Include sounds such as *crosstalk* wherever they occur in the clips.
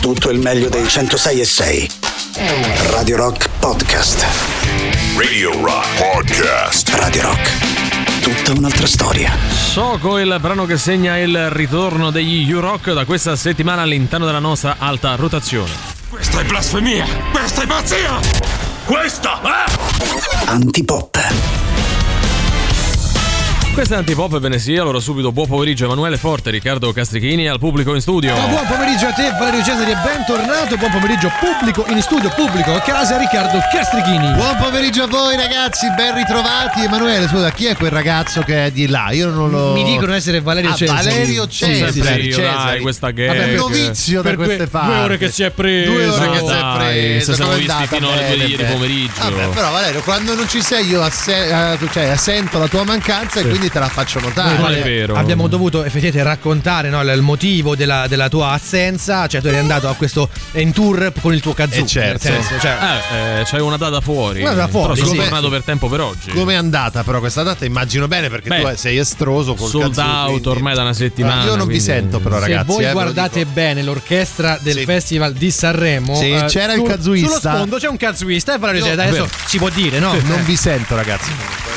tutto il meglio dei 106 e 6. Radio Rock Podcast. Radio Rock Podcast. Radio Rock. Tutta un'altra storia. Soco, il brano che segna il ritorno degli U-Rock da questa settimana all'interno della nostra alta rotazione. Questa è blasfemia! Questa è pazzia! Questa è... Antipop. Questa è Antipop e sia, allora subito buon pomeriggio Emanuele Forte, Riccardo Castrichini al pubblico in studio. Ciao, buon pomeriggio a te Valerio Cesari e bentornato, buon pomeriggio pubblico in studio, pubblico a casa Riccardo Castrichini. Buon pomeriggio a voi ragazzi, ben ritrovati. Emanuele, scusa, chi è quel ragazzo che è di là? Io non lo. Mi dicono essere Valerio Ah, Cesari. Valerio Cesari. Sì, sempre io, Cesari. dai, questa gag. Vabbè, novizio da Per queste que- parti. due ore che si è preso. Due ore che No, si è dai, preso. siamo visti fino alle due di ieri pomeriggio. Vabbè, però Valerio, quando non ci sei io asse- eh, cioè, sento la tua mancanza e quindi te la faccio notare. Non è vero. Abbiamo dovuto effettivamente raccontare no, il il motivo della, della tua assenza, cioè tu eri andato a questo in tour con il tuo kazoo. Eh, certo. senso, cioè, Eh, eh, c'hai una data fuori. Una data fuori, Però sono sì. tornato per tempo per oggi. Com'è andata però questa data? Immagino bene perché Beh, tu sei estroso col sold kazoo, out quindi- ormai da una settimana, Io non vi quindi- sento però se ragazzi. voi eh, guardate bene l'orchestra del Sì. Festival di Sanremo, Sì, eh, c'era il sul- kazooista. Sullo sfondo c'è un kazooista e Valerio Io- Cesari, adesso si può dire, no? Non vi sento ragazzi.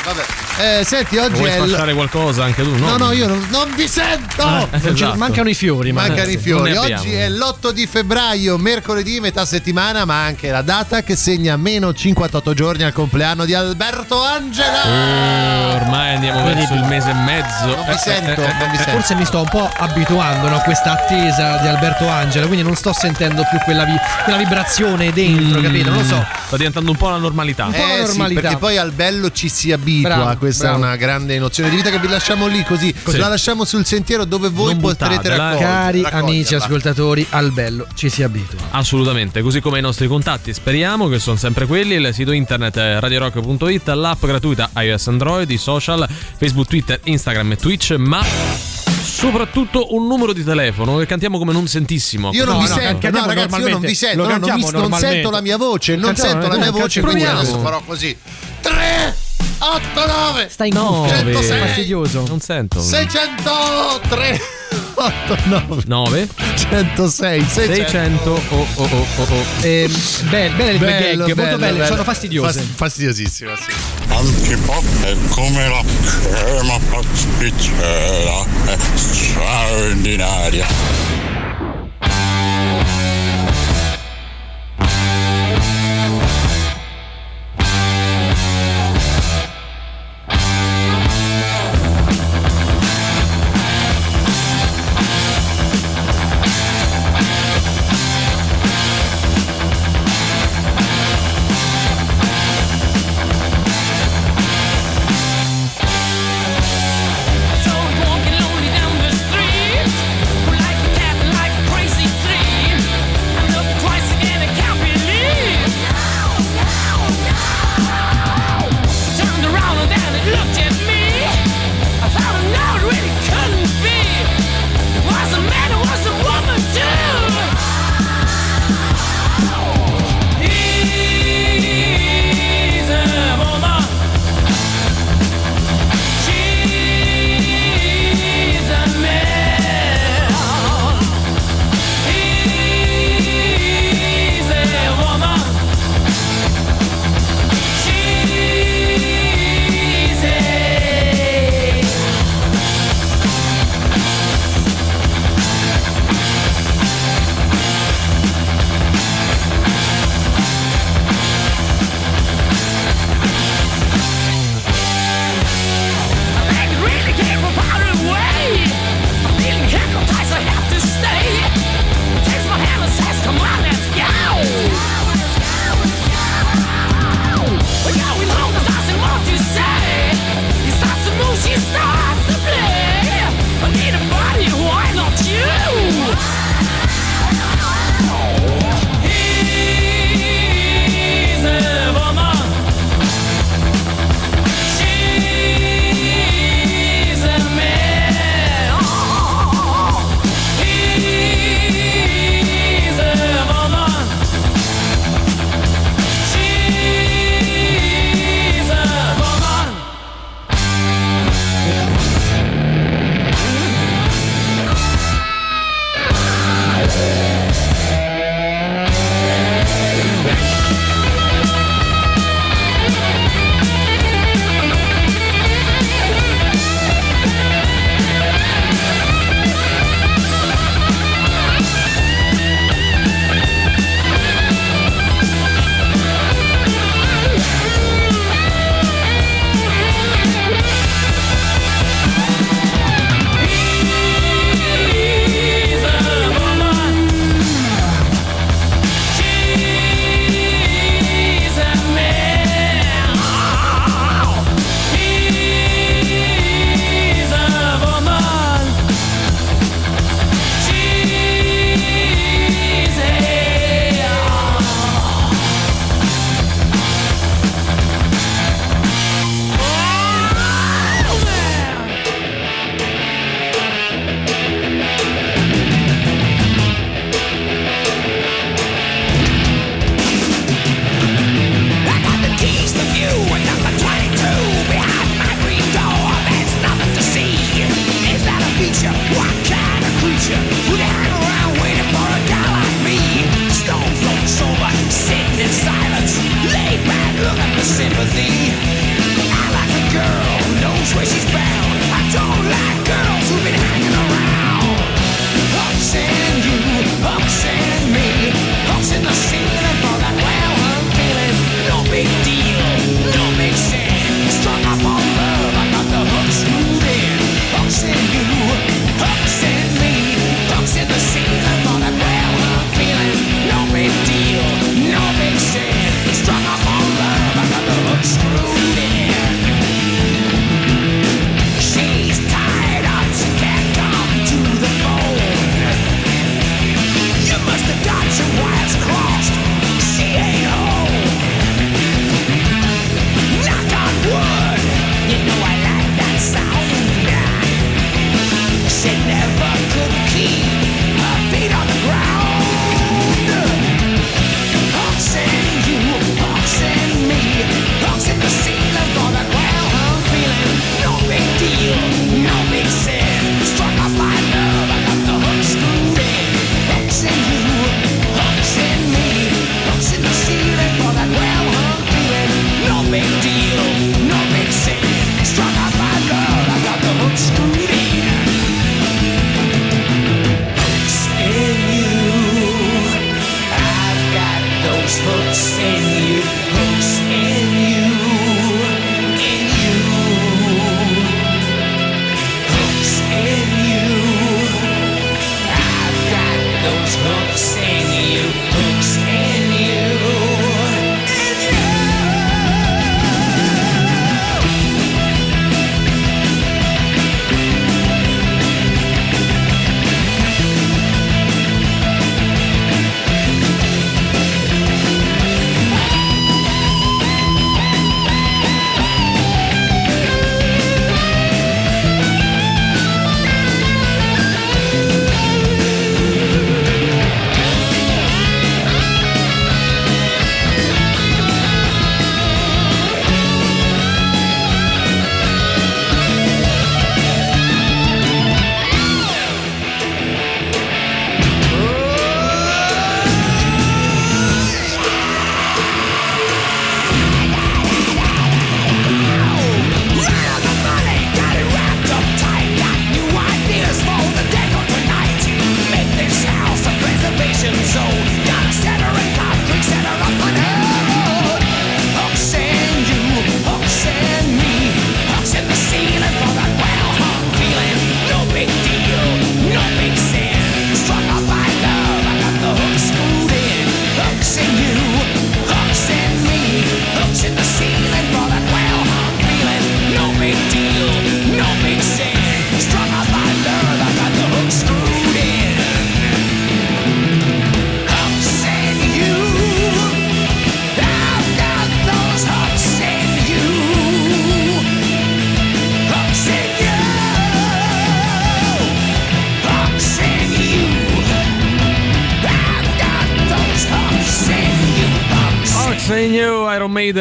Vabbè. Eh, senti, oggi Vuoi è il... spacciare qualcosa anche tu? No, no, io non, non vi sento! Non ci- esatto. mancano i fiori, ma- Mancano i fiori. Oggi è l'8 di febbraio, mercoledì, metà settimana, ma anche la data che segna meno 58 giorni al compleanno di Alberto Angela. Eh, ormai andiamo verso il mese e mezzo. Non vi Eh, sento, eh, eh, non eh, sento. Forse mi sto un po' abituando no, a questa attesa di Alberto Angela, quindi non sto sentendo più quella, vi- quella vibrazione dentro, capito? Non lo so. Sta diventando un po' la normalità. po' la Eh sì, normalità. perché poi al bello ci si abitua, Bravo, questa bravo. è una grande nozione di vita che vi lasciamo lì così, Sì. la lasciamo sul sentiero dove voi Non potrete buttatela, raccogliere. Cari raccoglierla. amici ascoltatori, al bello ci si abitua. Assolutamente, così come i nostri contatti, speriamo che sono sempre quelli, il sito internet è radiorock.it, l'app gratuita iOS Android, i social, Facebook, Twitter, Instagram e Twitch, ma soprattutto un numero di telefono che cantiamo come non sentissimo. Io non No, vi no, sento, no ragazzi, io non vi sento, non, mi- non sento la mia voce, non Cantiamo, sento la mia voce, proviamo. quindi adesso farò così. 3 8 9 Stai in No, cuffia, Nove. fastidioso. Non sento. 603 8 9 9 106 600 600 oh oh oh oh oh. Eh, belle, belle le tue gag, molto belle, sono fastidiose. Fas- fastidiosissime, sì. Antipop è come la crema pasticcera, è straordinaria.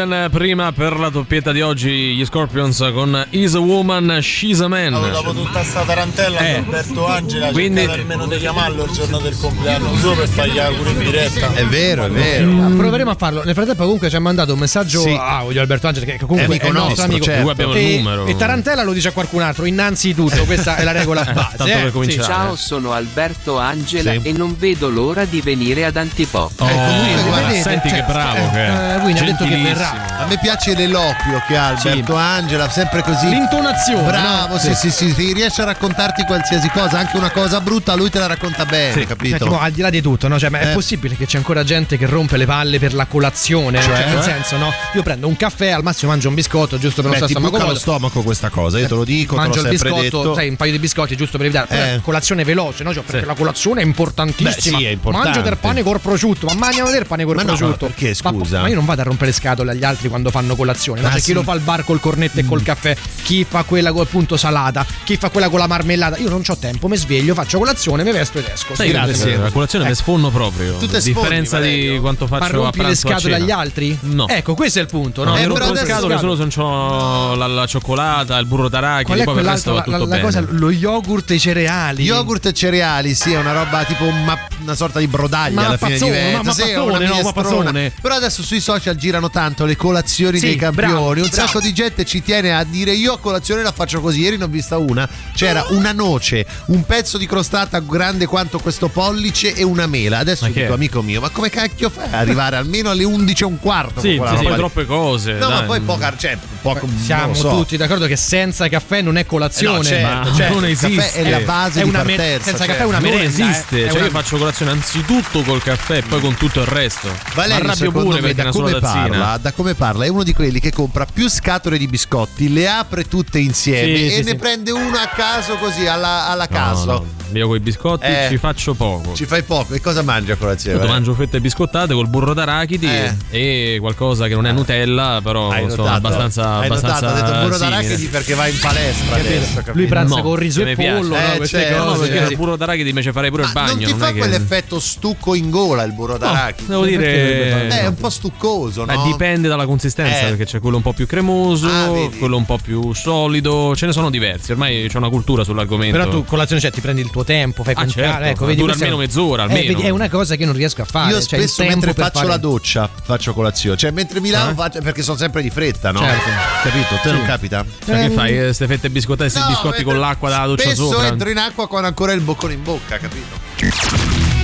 Maiden, prima per la doppietta di oggi gli Scorpions con Is a Woman, She's a Man. Allora, dopo tutta sta tarantella Eh. Alberto Angela Quindi- almeno di chiamarlo il giorno del compleanno suo per fargli auguri in diretta È vero, è vero. Mm, Proveremo a farlo. Nel frattempo, comunque, ci ha mandato un messaggio Sì. a audio Alberto Angela, che comunque È è, amico il nostro nostro, amico. certo. Lui abbiamo il E, numero. e Tarantella lo dice a qualcun altro. Innanzitutto, *laughs* questa è la regola base. Tanto eh. per cominciare. Ciao, sono Alberto Angela Sì. e non vedo l'ora di venire ad Antipop. Oh, comunque, guarda, vedete, senti cioè, che bravo eh, che è. eh, Quindi ha detto che Gentilissimo. verrà. A me piace l'eloquio che ha Alberto Angela, sempre così. L'intonazione. Bravo, no? sì, sì, sì, sì, riesce a raccontarti qualsiasi cosa, anche una cosa brutta, lui te la racconta bene, Cioè, capito? tipo, al di là di tutto, no? Cioè, ma è Eh. possibile che c'è ancora gente che rompe le palle per la colazione? Cioè, nel senso, no? Io prendo un caffè, al massimo mangio un biscotto, giusto per non Beh, stare ti buca stomaco lo vuoto. stomaco questa cosa, io te lo dico, Mangio te il l'ho sempre biscotto, detto. sai, un paio di biscotti giusto per evitare. Eh. è colazione veloce, no? Cioè, perché la colazione è importantissima. Beh, sì, è importante. Mangio del pane col prosciutto, ma mangiano del pane col Ma no, prosciutto. ma perché, Ma- scusa? Ma, io non vado a rompere le scatole agli altri quando fanno colazione. No? Ah, C'è sì. chi lo fa al bar col cornetto e col caffè, chi fa quella col punto salata, chi fa quella con la marmellata. Io non ho tempo, mi sveglio, faccio colazione, mi vesto ed esco. Sai, Sì, grazie. grazie. La colazione mi sfonno proprio. Tu te A sfondi, differenza di Valerio. quanto Ma faccio a rompi le scatole cena. agli altri? No. Ecco, questo è il punto, no? No, Eh, rompo le scatole solo se non ho la, la cioccolata, il burro d'arachidi, Qual è poi per il resto la, la bene. cosa? Lo yogurt e i cereali. Yogurt e cereali, sì, è una roba tipo ma- una sorta di brodaglia Ma alla fine pazzone, diventa. ma- ma sì, è pazzone, una no, ma pazzone. Però adesso sui social girano tanto le colazioni Sì, dei campioni. bravo, un bravo. sacco di gente ci tiene a dire io a colazione la faccio così. Ieri ne ho vista una. C'era una noce, un pezzo di crostata grande quanto questo pollice e una mela. Adesso Ma dico, è? amico mio, ma come cacchio fai ad arrivare almeno alle 11 e un quarto? Sì, sì, sì, poi troppe cose. No, ma dai. poi poca, cioè, poco, Siamo so. tutti d'accordo che senza caffè non è colazione. Eh no, certo, Ma certo, non il caffè esiste. è la base È di me- partenza. senza cioè. caffè è una non merenda, esiste, eh. Cioè una- io faccio colazione anzitutto col caffè e poi con tutto il resto. Valerio, Ma arrabbio pure me, perché è da una sola come, tazzina. parla, da come parla, è uno di quelli che compra più scatole di biscotti, le apre tutte insieme Sì, e sì, ne sì. prende una a caso così alla, alla No, caso. no, Io con i biscotti Eh. ci faccio poco. Ci fai poco. E cosa mangi a colazione? Io Valerio? mangio fette biscottate col burro d'arachidi Eh. e qualcosa che non è Nutella, però Hai sono notato? abbastanza, Hai abbastanza notato, ha detto burro simili. d'arachidi perché va in palestra adesso, capito? Lui pranza No, con riso e pollo, no? Eh, Queste certo, No, cose. perché sì. il burro d'arachidi invece farei pure il Ma bagno. non ti fa è che- quell'effetto stucco in gola il burro d'arachidi? Devo dire. Eh, è un po' stuccoso, Ma no? dipende dalla consistenza, Eh. perché c'è quello un po' più cremoso, Ah, quello un po' più solido, ce ne sono diversi, ormai c'è una cultura sull'argomento. Però tu colazione, cioè ti prendi il tuo tempo, fai Ah, con certo, ecco, vedi, dura almeno mezz'ora, Eh, almeno. vedi, è una cosa che non riesco a fare. Io cioè, il spesso tempo mentre faccio fare- la doccia faccio colazione, cioè mentre mi lavo Eh? faccio perché sono sempre di fretta, no? Certo. Capito? Te non capita? Cioè, che Ehm, fai? Queste fette biscottate, questi No, biscotti con l'acqua dalla doccia Spesso sopra? entro in acqua con ancora il boccone in bocca, capito?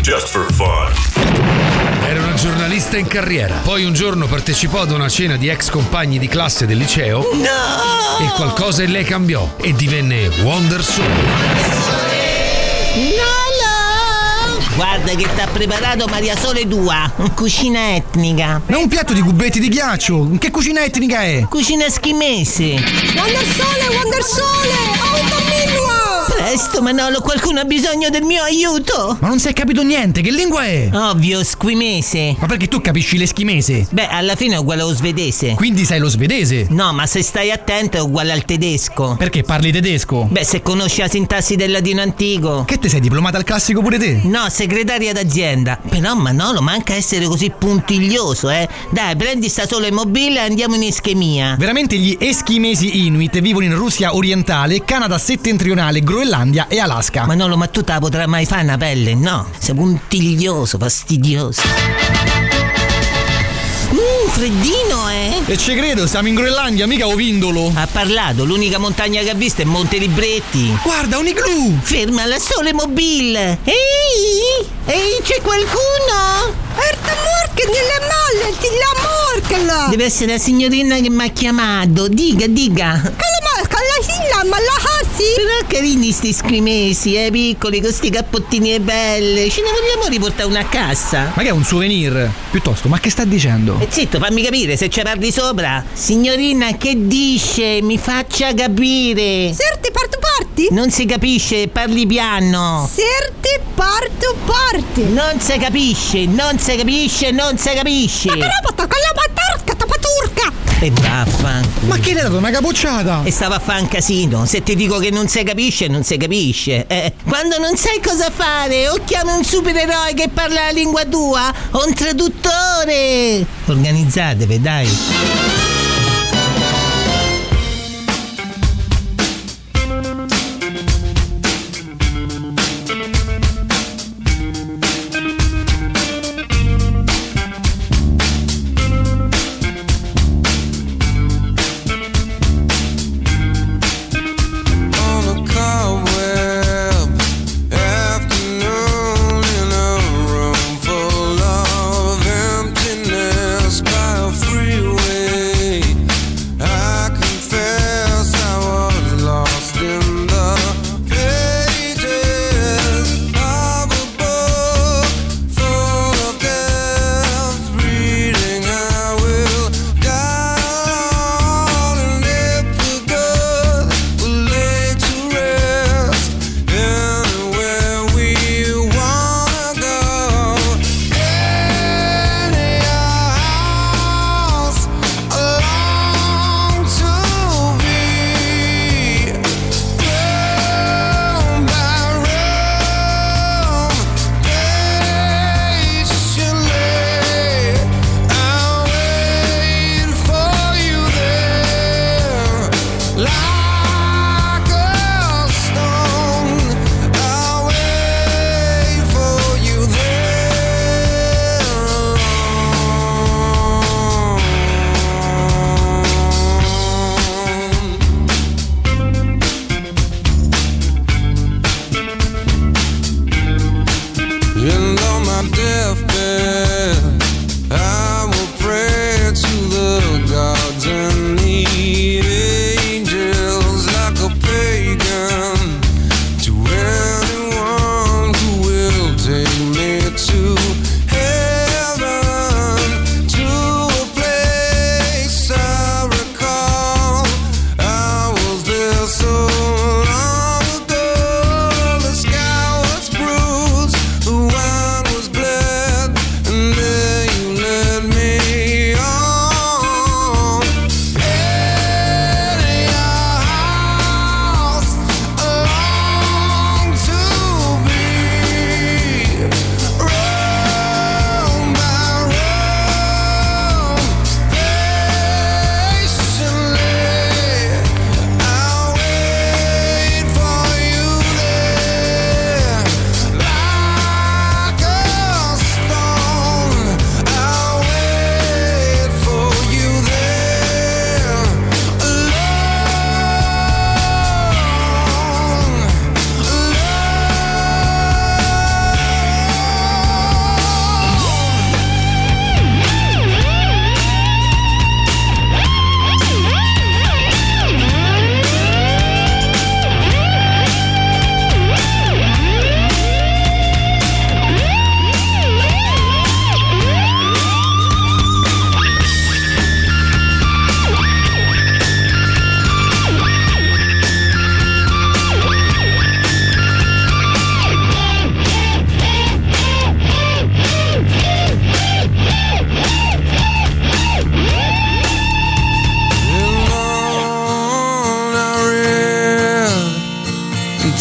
Just for fun. Era una giornalista in carriera. Poi un giorno partecipò ad una cena di ex compagni di classe del liceo. E qualcosa in lei cambiò e divenne Wonder Soul. Guarda che t'ha preparato Maria Sole tua, cucina etnica. Ma un piatto di cubetti di ghiaccio! Che cucina etnica è? Cucina eschimese. Wonder Sole, Wonder Sole! Automilua! Presto Manolo, qualcuno ha bisogno del mio aiuto. Ma non si è capito niente, che lingua è? Ovvio, squimese. Ma perché tu capisci l'eschimese? Beh, alla fine è uguale allo svedese. Quindi sai lo svedese? No, ma se stai attento è uguale al tedesco. Perché parli tedesco? Beh, se conosci la sintassi del latino antico. Che te sei diplomata al classico pure te? No, segretaria d'azienda. Però Manolo manca essere così puntiglioso, eh. Dai, prendi sta sola immobile e andiamo in ischemia. Veramente gli eschimesi inuit vivono in Russia orientale, Canada settentrionale, Groenlandia e Alaska. Manolo, ma tu te la potrai mai fare una pelle? No, sei puntiglioso, fastidioso. Mmm, freddino, eh? E ci credo, siamo in Groenlandia, mica Ovindolo. Ha parlato, l'unica montagna che ha visto è Monte Libretti. Guarda, un igloo! Ferma la sole mobile. Ehi! Ehi, c'è qualcuno? Erta Morken nelle molle, ti la Morken! Deve essere la signorina che mi ha chiamato. Diga, diga. Calla silla, ma la hassi? Però carini sti scrimesi, eh, piccoli, con sti cappottini e belle. Ce ne vogliamo riportare una a casa? Ma che è un souvenir? Piuttosto, ma che sta dicendo? E zitto, fammi capire se ci parli sopra. Signorina, che dice? Mi faccia capire. Serti parto parti? Non si capisce, parli piano. Serti parto parti! Non si capisce, non si capisce, non si capisce. Carapata, calla matarca, tapaturca! E vaffa. Ma che le ha dato una capocciata? E stava a fare un casino. Se ti dico che non si capisce, non si capisce. Eh, quando non sai cosa fare, o chiami un supereroe che parla la lingua tua, o un traduttore. Organizzatevi, dai.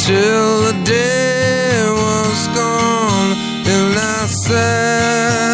till the day was gone and I said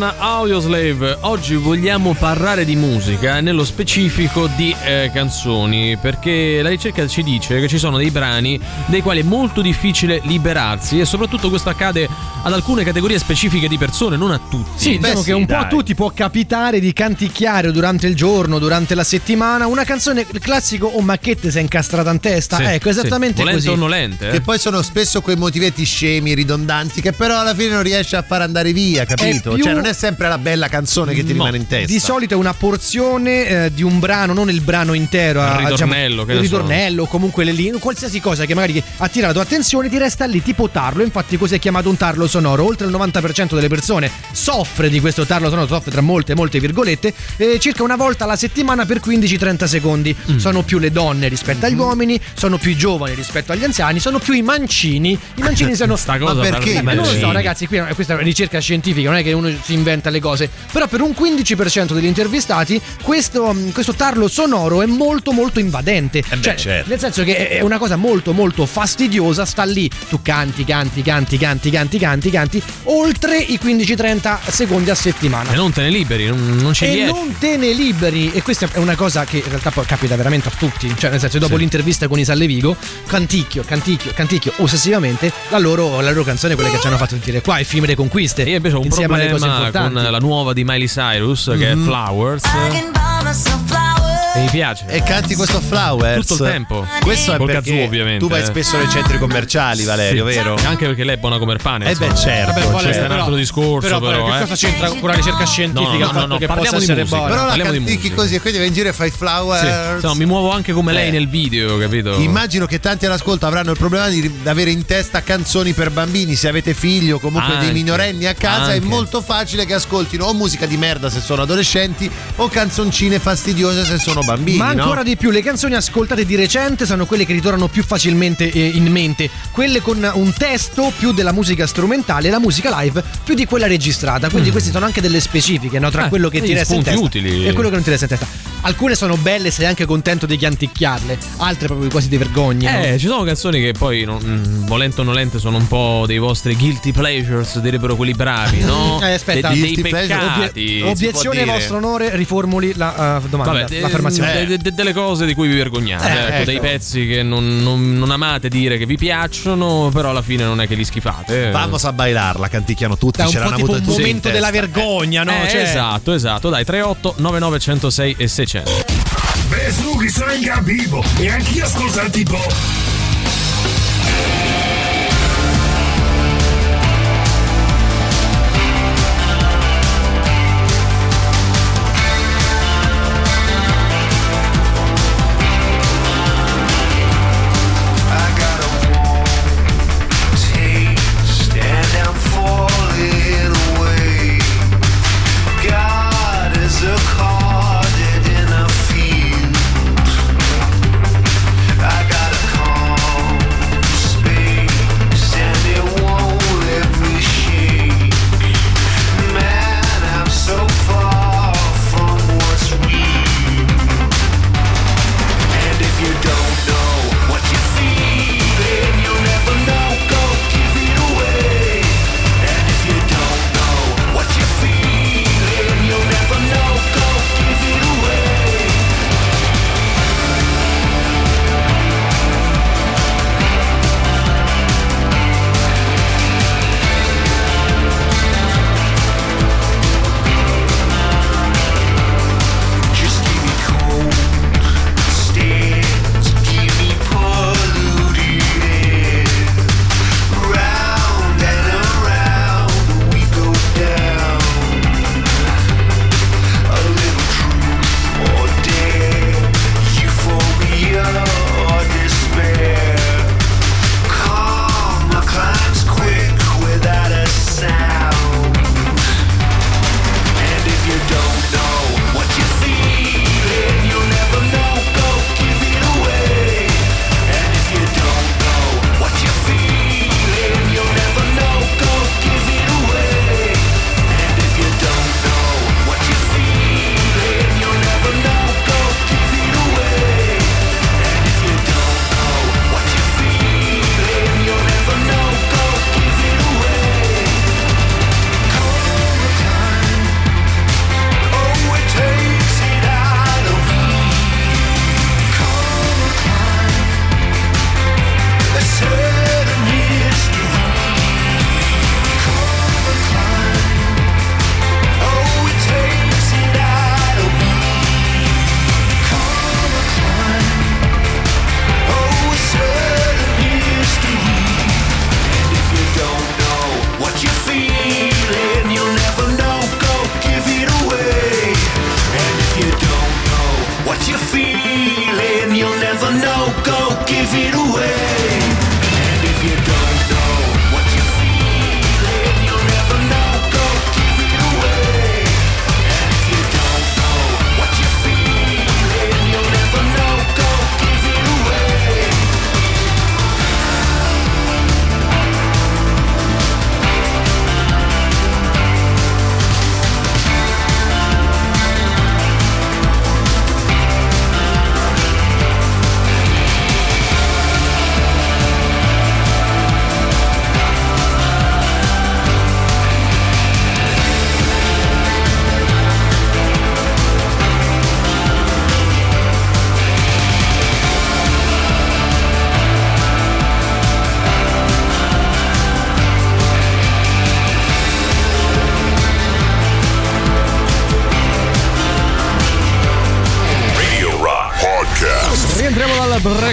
Stone Audioslave. Oggi vogliamo parlare di musica, nello specifico di eh, canzoni, perché la ricerca ci dice che ci sono dei brani dei quali è molto difficile liberarsi e soprattutto questo accade ad alcune categorie specifiche di persone, non a tutti. Sì, diciamo che un po' a tutti può capitare di canticchiare durante il giorno, durante la settimana, una canzone il classico o macchette si è incastrata in testa. Sì, ecco, esattamente sì. Volente così. o nolente, eh? Che poi sono spesso quei motivetti scemi, ridondanti, che però alla fine non riesce a far andare via, capito? più- Cioè, non è sempre la bella canzone che ti rimane in testa. Di solito è una porzione eh, di un brano, non il brano intero. Il a- ritornello, diciamo, che il ritornello, comunque le linee, qualsiasi cosa che magari attira la tua attenzione, ti resta lì tipo tarlo. Infatti, così è chiamato un tarlo sonoro. Oltre il 90% delle persone soffre di questo tarlo sonoro, soffre tra molte, molte virgolette, eh, circa una volta alla settimana per 15-30 secondi. Mm. Sono più le donne rispetto agli uomini, sono più i giovani rispetto agli anziani, sono più i mancini. I mancini *laughs* sono. Sta cosa Ma perché Eh, non lo so, ragazzi, qui è- questa è una ricerca scientifica, non è che uno si inventa le cose. Però per un 15% degli intervistati questo, mm, questo tarlo sonoro è molto molto invadente. beh, cioè, certo. Nel senso che è- è una cosa molto molto fastidiosa, sta lì, tu canti, canti, canti, canti, canti, canti, canti, oltre i 15-30 secondi a settimana. E non te ne liberi, non, non ci E riesci. non te ne liberi, e questa è una cosa che in realtà poi capita veramente a tutti. Cioè, nel senso, dopo l'intervista con Isa Levigo, canticchio, canticchio, canticchio ossessivamente la loro, la loro canzone, quella che ci hanno fatto sentire qua, il film Le Conquiste. Io invece ho un insieme problema. Con la nuova di Miley Cyrus, che è Mhm. Flowers. E mi piace. E canti questo Flowers Tutto il tempo. Questo è Col perché kazoo, ovviamente. tu vai spesso nei centri commerciali, Valerio, Sì. vero? Anche perché lei è buona come il pane. Eh beh, certo. Vabbè, qual è? Questo è un Però- altro discorso, però, però. che eh. cosa c'entra con la ricerca scientifica? No, no, no, no, che parliamo possa di essere musica. buona? Però la Parliamo di cantichi musica. così e quindi vai in giro e fai Sì. Flowers. No, mi muovo anche come lei Eh. nel video, capito? Immagino che tanti all'ascolto avranno il problema di avere in testa canzoni per bambini. Se avete figli o comunque dei Anche. minorenni a casa, è Anche. molto facile che ascoltino o musica di merda se sono adolescenti o canzoncine fastidiose se sono bambini. Ma no? ancora di più, le canzoni ascoltate di recente sono quelle che ritornano più facilmente eh, in mente, quelle con un testo più della musica strumentale e la musica live più di quella registrata. Quindi queste sono anche delle specifiche no? tra Mm. Eh, quello che ti resta in testa utili. e quello che non ti resta in testa. Alcune sono belle, sei anche contento di canticchiarle, altre proprio quasi di vergogna. no? Eh, ci sono canzoni che poi, non, mm, volente o nolente, sono un po' dei vostri guilty pleasures, direbbero quelli bravi, no? *laughs* Eh, aspetta, De- dei pleasure, peccati. Obie- obiezione vostro onore, riformuli la eh, domanda, Vabbè, de- l'affermazione. de- de- de- delle cose di cui vi vergognate, Eh, ecco, ecco. dei pezzi che non, non- non amate dire che vi piacciono, però alla fine non è che li schifate. Vamos a bailarla, canticchiano tutti. È un un momento della vergogna, no? Eh, Cioè- Esatto, esatto. Dai, 38 99 106 e 600. Beh, su, che sono in capivo. E anch'io ascolto il tipo.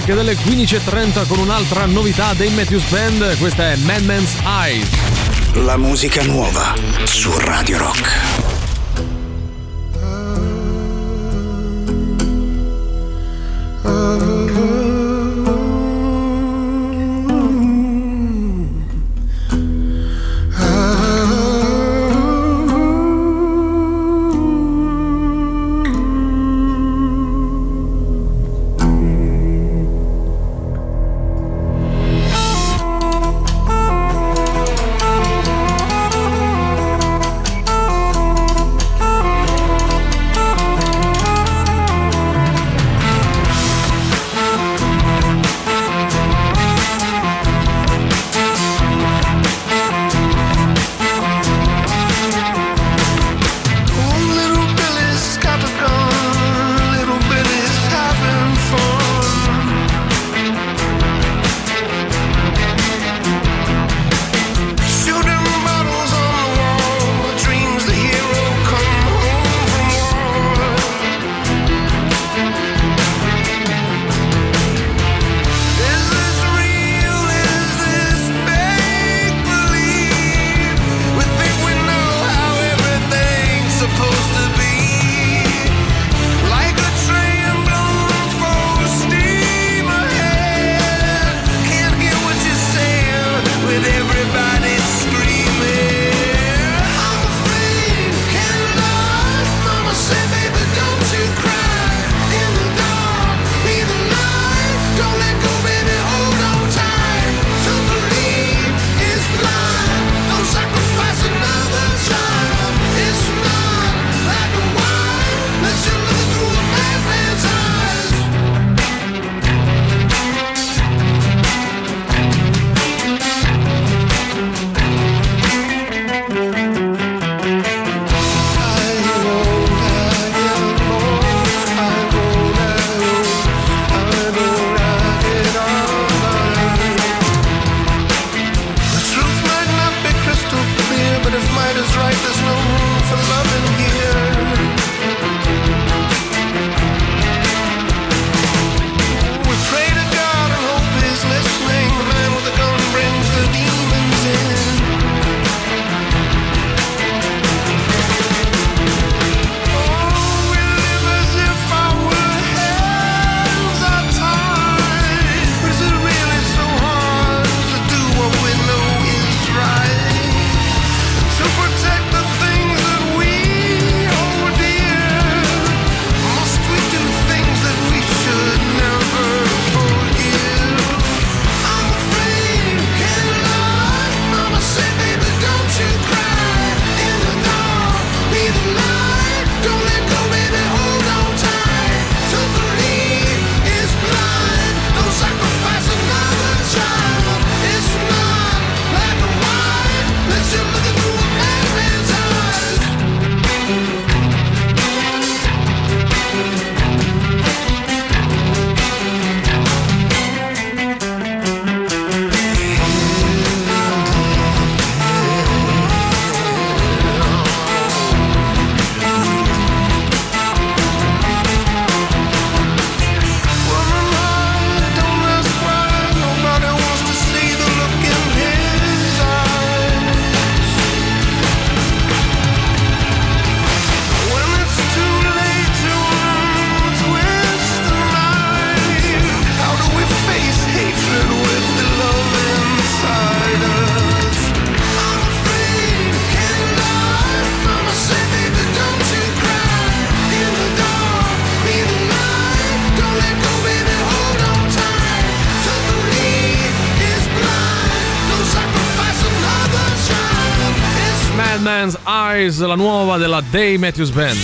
Break delle 15.30 con un'altra novità dei Matthews Band. Questa è Madman's Eyes. La musica nuova su Radio Rock. Eyes, la nuova della Day Matthews Band.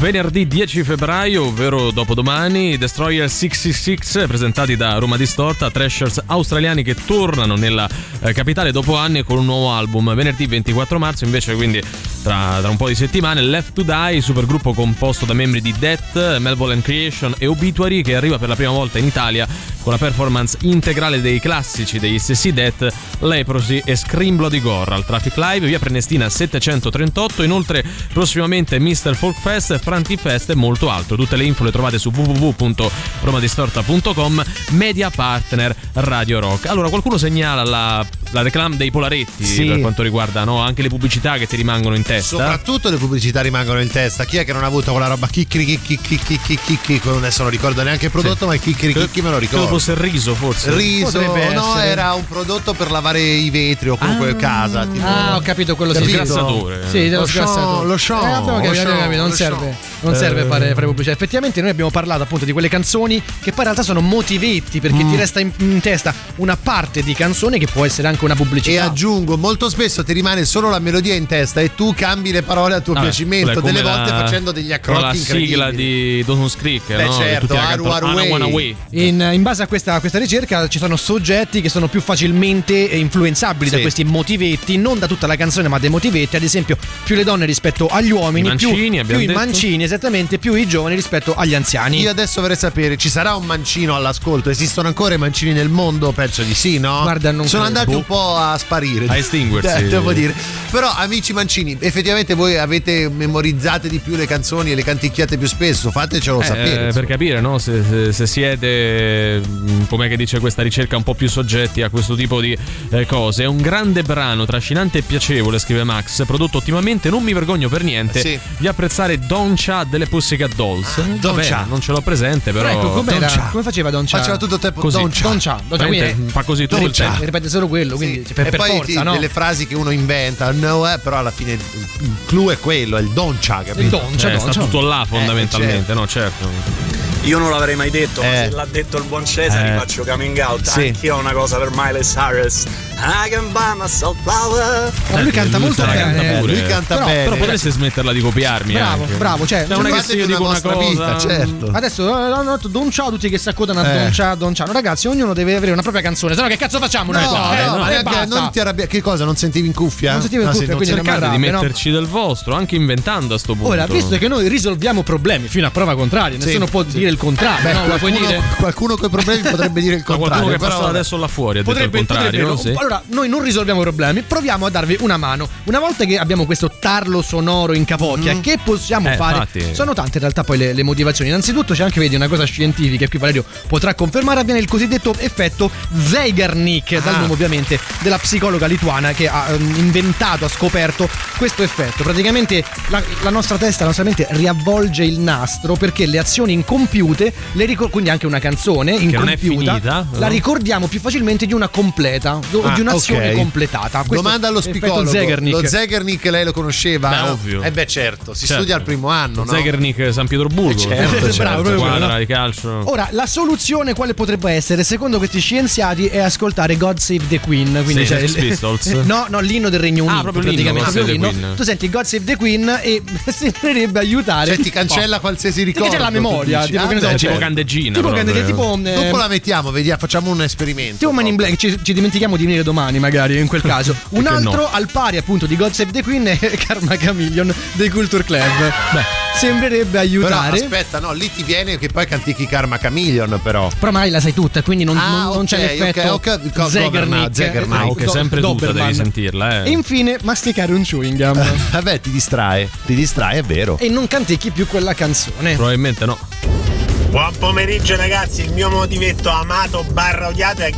Venerdì 10 febbraio, ovvero dopodomani, Destroyer 666 presentati da Roma Distorta, Thrashers australiani che tornano nella eh, capitale dopo anni con un nuovo album. Venerdì 24 marzo invece, quindi tra, tra un po' di settimane, Left to Die, supergruppo composto da membri di Death, Melbourne Creation e Obituary che arriva per la prima volta in Italia con la performance integrale dei classici degli stessi Death, Leprosy e Scream Bloody Gore al Traffic Live, via Prenestina 738, inoltre prossimamente Mr. Folk Fest ristoranti, feste e molto altro. Tutte le info le trovate su www.romadistorta.com, media partner Radio Rock. Allora, qualcuno segnala la, la reclam dei polaretti Sì. per quanto riguarda no, anche le pubblicità che ti rimangono in testa. Soprattutto le pubblicità rimangono in testa. Chi è che non ha avuto quella roba chicchi chicchi chicchi chicchi adesso non ricordo neanche il prodotto, ma il chicchi me lo Credo ricordo. fosse il riso, forse. Riso, Potrebbe no, essere. era un prodotto per lavare i vetri o comunque casa. Tipo. Ah, ho capito quello sì. Capito? Sgrassatore. Sì, dello Lo show, sgrassatore. lo show, Eh, lo capito, show, capito, non lo serve, show. non serve Eh. fare, fare pubblicità. Effettivamente noi abbiamo parlato appunto di quelle canzoni che poi in realtà sono motivetti perché Mm. ti resta in, in testa una parte di canzone che può essere anche una pubblicità. E aggiungo, molto spesso ti rimane solo la melodia in testa e tu cambi le parole a tuo Vabbè, piacimento, delle volte la- facendo degli accrotti la sigla di Dawson's Creek, Beh, no? Certo, Aru Aru. In, in base a questa, a questa ricerca ci sono soggetti che sono più facilmente influenzabili da Sì. questi motivetti, non da tutta la canzone ma dai motivetti, ad esempio più le donne rispetto agli uomini, I più, mancini, più abbiamo i mancini esattamente, più i giovani rispetto agli anziani. Io adesso vorrei sapere, ci sarà un mancino all'ascolto? Esistono ancora i mancini nel mondo? Penso di sì, no? Guarda, non Sono credo. andati Boh. un po' a sparire. A estinguersi. Eh, *laughs* devo dire. Però, amici mancini, effettivamente voi avete memorizzate di più le canzoni e le canticchiate più spesso. Fatecelo Eh, sapere. per insomma. capire no? se, se- se siete, mh, com'è che dice questa ricerca, un po' più soggetti a questo tipo di eh, cose. È un grande brano, trascinante e piacevole, scrive Max, prodotto ottimamente. Non mi vergogno per niente Sì. di apprezzare Don Cha delle Pussycat Dolls. Don Vabbè, Cha. Non ce l'ho presente, però. Ecco? Don come faceva Don Cha? Faceva tutto il tempo Così. Don Cha. Don Cha, Don Cha, quindi fa così tutto Don il tempo. ripete solo quello, quindi Sì. per, e per poi forza, ti- no? delle frasi che uno inventa, no, eh, però alla fine il clou è quello, è il doncia, capito? Il Don Cha, Eh, Don sta tutto là fondamentalmente, certo. no? Certo. Io non l'avrei mai detto, ma Eh. se l'ha detto il buon Cesare, Eh. faccio coming out. Sì. Anch'io ho una cosa per Miley Cyrus. I can buy myself flower. Ma lui canta molto bene. canta pure. Lui canta Però- bene. Però potreste smetterla di copiarmi. Bravo, anche. bravo, cioè, Cioè, non è che se io una dico una cosa. vita, certo. Adesso eh, hanno detto Don Ciao tutti che si accodano a Eh. Don Ciao, Don Ciao. No, ragazzi, ognuno deve avere una propria canzone. Se no, che cazzo facciamo No, noi qua? no, Eh, ma e neanche- basta. non ti arrabbiare. Che cosa? Non sentivi in cuffia? Non sentivo in Ah, cuffia, sì, non quindi Cercate di no? metterci del vostro, anche inventando a sto punto. Ora, visto che noi risolviamo problemi fino a prova contraria, nessuno può dire il contrario, Beh, no? Qualcuno, dire? qualcuno con i problemi potrebbe dire il Ma contrario. qualcuno che però- passa adesso là fuori ha detto Potrebbe, il contrario, potrebbe- no? Sì. Allora, noi non risolviamo problemi, proviamo a darvi una mano. Una volta che abbiamo questo tarlo sonoro in capocchia, che possiamo Eh, fare? infatti. Sono tante in realtà poi le, le motivazioni. Innanzitutto c'è anche, vedi, una cosa scientifica, e qui Valerio potrà confermare, avviene il cosiddetto effetto Zeigarnik, dal Ah. nome ovviamente della psicologa lituana che ha ehm, inventato, ha scoperto questo effetto. Praticamente la, la nostra testa, la nostra mente riavvolge il nastro perché le azioni incompiute, le ricor- quindi anche una canzone non è incompiuta, finita, la no? ricordiamo più facilmente di una completa, o Ah, di un'azione ok. completata. Questo Domanda allo psicologo. Zeigarnik. Lo Zeigarnik lei lo conosceva? Beh, ovvio. Eh beh, certo, si Certo. studia al primo anno, no? Zeigernik San Pietroburgo. Eh, certo, Certo, certo. Bravo, Squadra proprio, di calcio. Ora, la soluzione quale potrebbe essere, secondo questi scienziati, è ascoltare God Save the Queen. Quindi Sì, c'è Sex *laughs* Pistols. No, no, l'inno del Regno Ah, Unito. proprio l'inno, praticamente. Proprio l'inno. Queen. Tu senti God Save the Queen e *laughs* sembrerebbe aiutare. Cioè ti cancella *laughs* qualsiasi ricordo. che c'è la memoria, tipo, Ah, che ne so, tipo certo. candeggina. Tipo, proprio. che- tipo, eh, Dopo la mettiamo, vediamo, facciamo un esperimento. Tipo Man in Black, ci, ci dimentichiamo di venire domani, magari in quel caso. *laughs* Un altro no? al pari appunto di God Save the Queen è *laughs* Karma Chameleon dei Culture Club. Beh, sembrerebbe Però aiutare. aspetta, no, lì ti viene che poi cantichi Karma Chameleon, però. Però mai la sai tutta, quindi non, Ah, non- non c'è ok, l'effetto ok, ok, Zeigarnik. Gobernato, Zeigarnik. Ah, ok, Do- sempre tutta devi sentirla, E eh. infine masticare un chewing gum. *laughs* Vabbè, ti distrae, ti distrae, è vero. e non cantichi più quella canzone. Probabilmente no. Buon pomeriggio ragazzi, il mio motivetto amato barra odiato è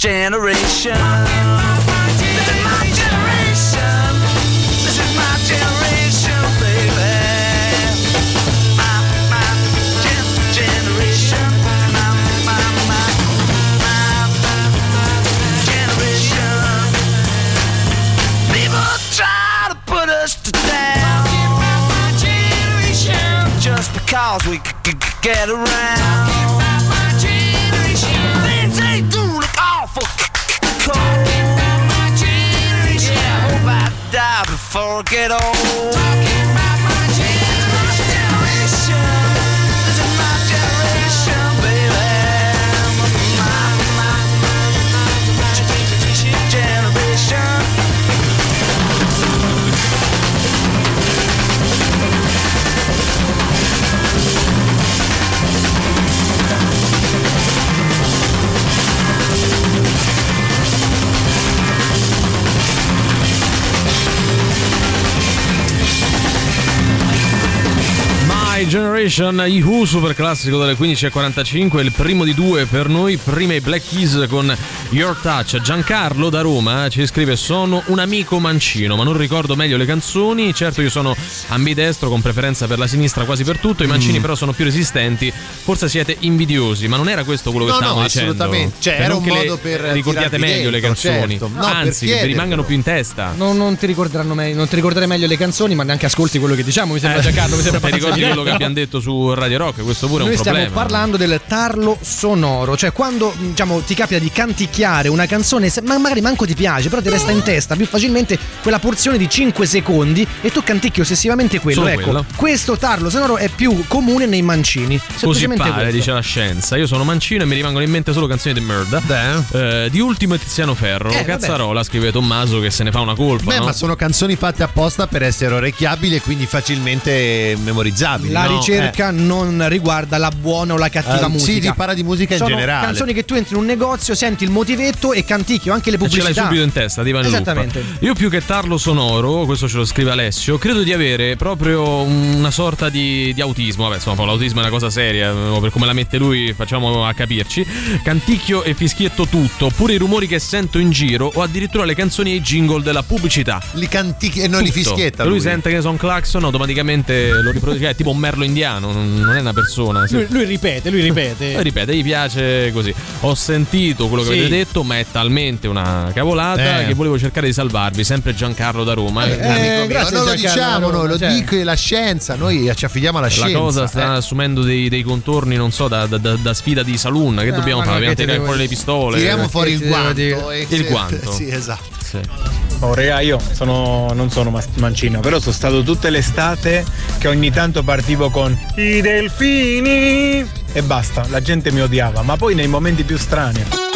generation. Generation, i Who, super classico delle 15.45, il primo di due per noi, prima i Black Keys con Your Touch. Giancarlo da Roma ci scrive sono un amico mancino ma non ricordo meglio le canzoni, certo io sono ambidestro con preferenza per la sinistra quasi per tutto, i mancini Mm. però sono più resistenti, forse siete invidiosi, ma non era questo quello che No, no, stavamo dicendo. assolutamente. Cioè, era un modo le per ricordiate meglio le dentro, canzoni, certo. No, anzi che vi rimangano più in testa. Non, non ti ricorderanno me- non ti ricorderai meglio le canzoni, ma neanche ascolti quello che diciamo. Mi sembra Giancarlo, mi sembra *laughs* Ti ricordi quello che abbiamo detto su Radio Rock? Questo pure è Noi un stiamo problema. parlando del tarlo sonoro, cioè quando diciamo, ti capita di canticchiare una canzone, ma magari manco ti piace, però ti resta in testa più facilmente quella porzione di 5 secondi e tu canticchi ossessivamente quello. Solo ecco, quello. questo tarlo sonoro è più comune nei mancini. Così pare, questo. dice la scienza. Io sono mancino e mi rimangono in mente solo canzoni di merda. Eh, di ultimo è Tiziano Ferro. Eh, Cazzarola, scrive Tommaso che se ne fa una colpa. Beh, no? ma sono canzoni fatte apposta per essere orecchiabili e quindi facilmente memorizzabili. La no? Ricerca Eh. non riguarda la buona o la cattiva Eh, sì, musica. si parla di musica in Sono generale. canzoni che tu entri in un negozio, senti il motivetto e canticchi o anche le E ce pubblicità. l'hai subito in testa, ti va in loop. Esattamente. Io più che tarlo sonoro, questo ce lo scrive Alessio, credo di avere proprio una sorta di, di autismo. Vabbè, insomma, poi l'autismo è una cosa seria, eh, per come la mette lui facciamo a capirci. Canticchio e fischietto tutto, oppure i rumori che sento in giro o addirittura le canzoni e i jingle della pubblicità. Li canticchi e non li Tutto. fischietta. E lui, lui. sente che sono clacson, automaticamente lo riproduce. È tipo un merlo indiano, non è una persona. sì. Lui, lui ripete, lui ripete. E ripete, gli piace così. Ho sentito quello che Sì. avete detto, ma è talmente una cavolata Eh. che volevo cercare di salvarvi. Sempre Giancarlo da Roma. Eh, amico mio, grazie, non lo diciamo noi, lo cioè. dico la scienza, noi ci affidiamo alla La scienza. cosa sta eh. assumendo dei, dei contorni, non so, da, da- da- da sfida di saloon. Che No, dobbiamo ma fare? Dobbiamo ti tirare fuori le pistole. Tiriamo fuori il guanto. Il guanto. *laughs* Sì, esatto. Sì. Oh raga io sono, non sono mancino però sono stato tutte l'estate che ogni tanto partivo con i delfini e basta, la gente mi odiava ma poi nei momenti più strani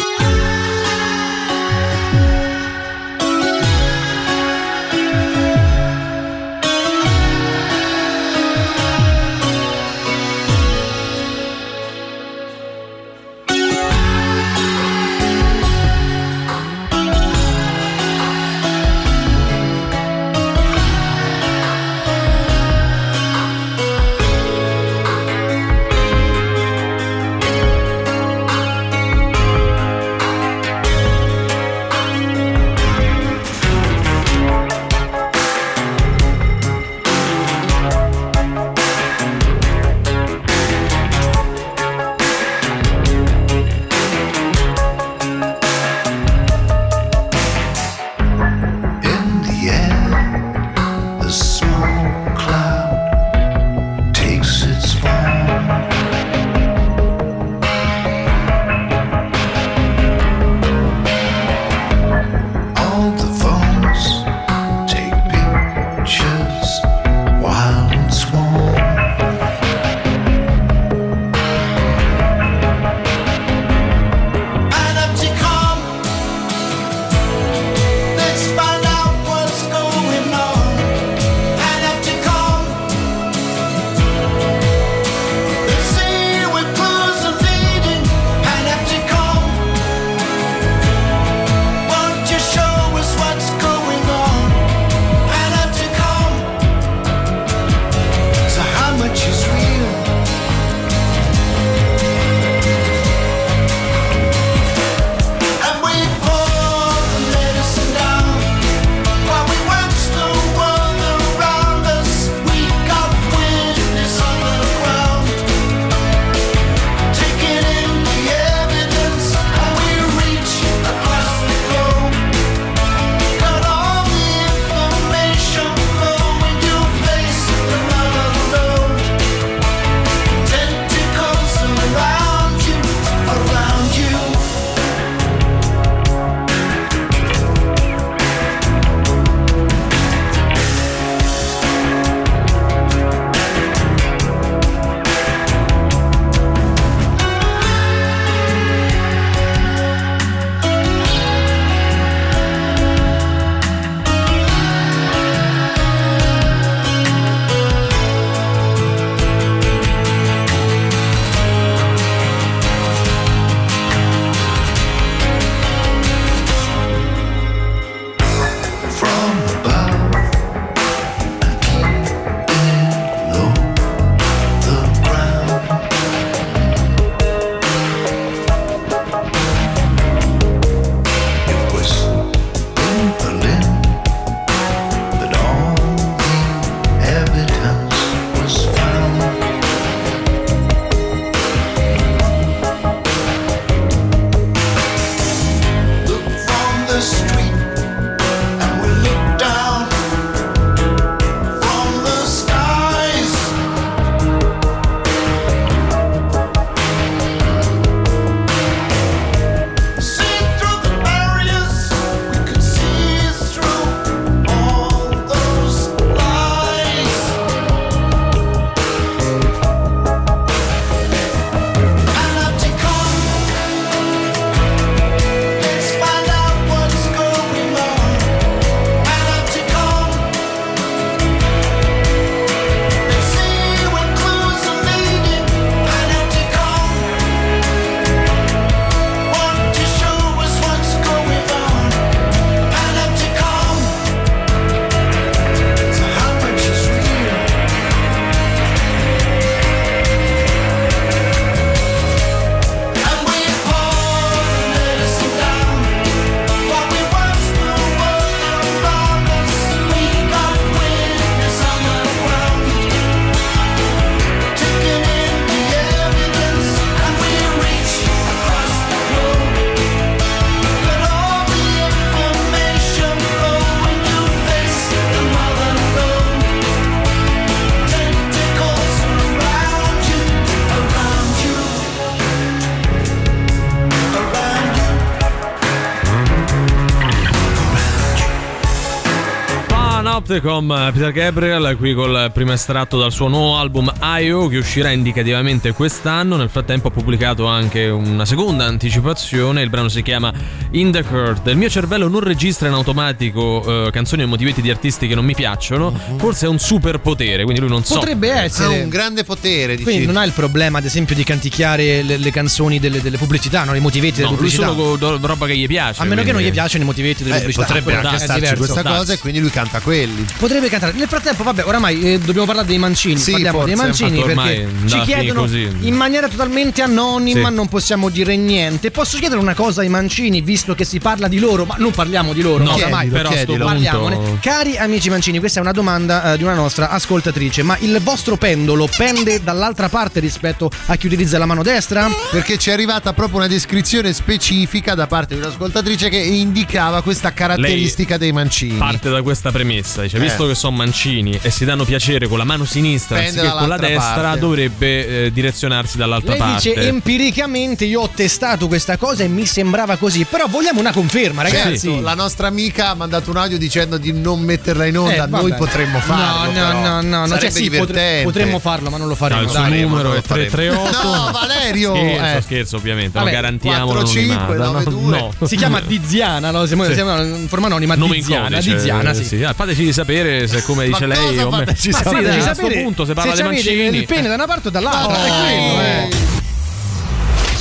Panopticon, eh, Peter Gabriel, qui col primo estratto dal suo nuovo album I.O. che uscirà indicativamente quest'anno. Nel frattempo ha pubblicato anche una seconda anticipazione, il brano si chiama In the Court. Il mio cervello non registra in automatico eh, canzoni e motivetti di artisti che non mi piacciono, forse è un superpotere, quindi lui non so. Potrebbe Ha essere. un grande potere, dici. Quindi non ha il problema, ad esempio, di canticchiare le, le canzoni delle, delle pubblicità, no? I motivetti delle No, lui pubblicità. solo con do- roba che gli piace. A meno che non gli piacciono i motivetti delle Eh, pubblicità. potrebbe quello anche starci questa Dazzi. cosa e quindi lui canta quelli. Potrebbe cantare. Nel frattempo, vabbè, oramai eh, dobbiamo parlare dei mancini. Sì, Parliamo forse, dei mancini perché ci chiedono così. in maniera totalmente anonima, Sì. non possiamo dire niente. Posso chiedere una cosa ai mancini, visto che si parla di loro, ma non parliamo di loro, No, oramai. però chiedilo. punto- Parliamone. Cari amici mancini, questa è una domanda eh, di una nostra ascoltatrice. Ma il vostro pendolo pende dall'altra parte rispetto a chi utilizza la mano destra? Perché ci è arrivata proprio una descrizione specifica da parte di un'ascoltatrice che indicava questa caratteristica dei mancini. Parte da questa premessa, dice, Eh. visto che sono mancini e si danno piacere con la mano sinistra Pende anziché con la destra, parte. dovrebbe eh, direzionarsi dall'altra Lei parte. dice empiricamente io ho testato questa cosa e mi sembrava così, però vogliamo una conferma, ragazzi. Certo, la nostra amica ha mandato un audio dicendo di non metterla in onda, Eh, noi potremmo farlo. No, no, però. no, no, no. Cioè, sì, potre- potremmo farlo, ma non lo No, faremo. il suo dai. numero è lo faremo. 338. No, Valerio! Scherzo, Eh. scherzo, ovviamente. Vabbè, lo garantiamo 45, l'anonimato. 92. No. Si chiama *laughs* Diziana, no? Siamo, Sì. siamo in forma anonima. Nome in Diziana, codice, Diziana, eh, sì. Ah, fateci sapere se come Ma dice lei cosa o me- fateci Ma sì, sapere? Fateci a questo punto se parla c'avete mancini il pene da una parte o dall'altra. Oh. è quello, eh.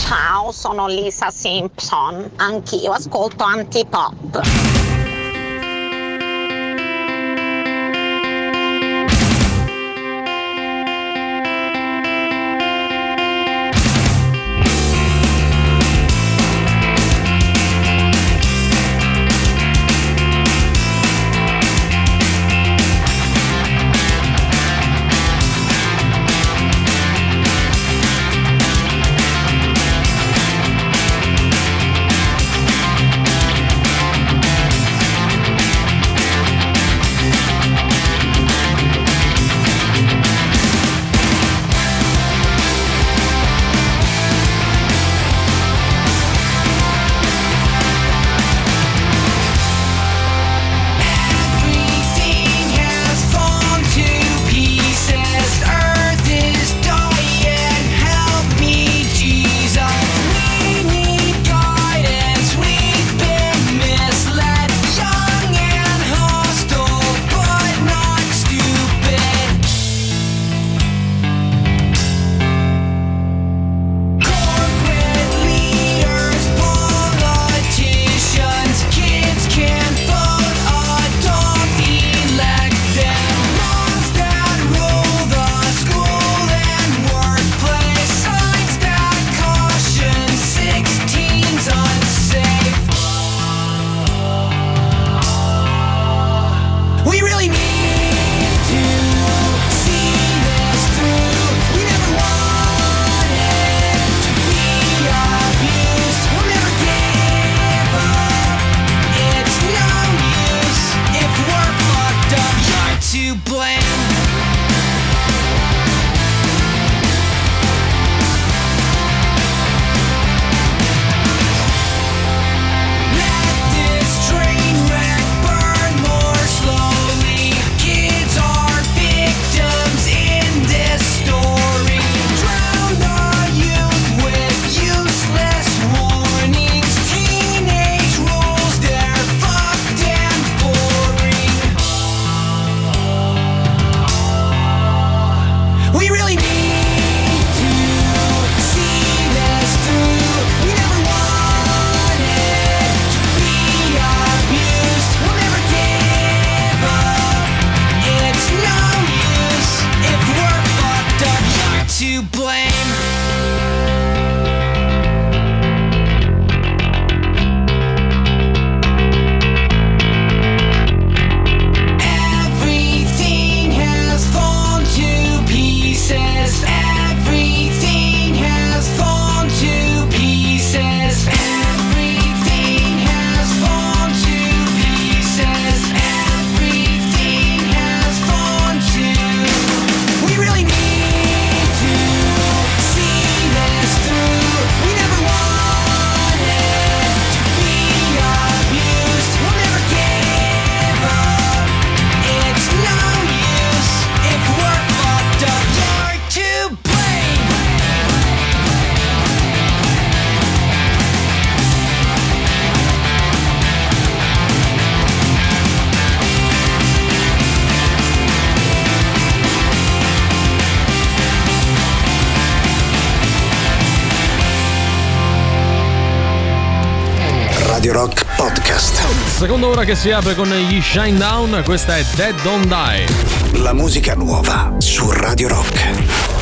Ciao, sono Lisa Simpson. Anch'io ascolto antipop. Seconda ora che si apre con gli Shine Down, questa è Dead Don't Die. La musica nuova su Radio Rock.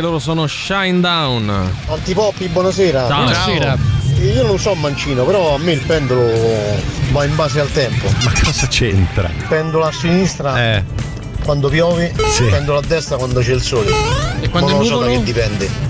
loro sono Shine Down. Antipoppi, buonasera. Ciao. Buonasera. Io non so mancino, però a me il pendolo va in base al tempo. Ma cosa c'entra? Pendolo a sinistra eh. quando piove, sì. pendolo a destra quando c'è il sole. E quando Ma non so da che dipende.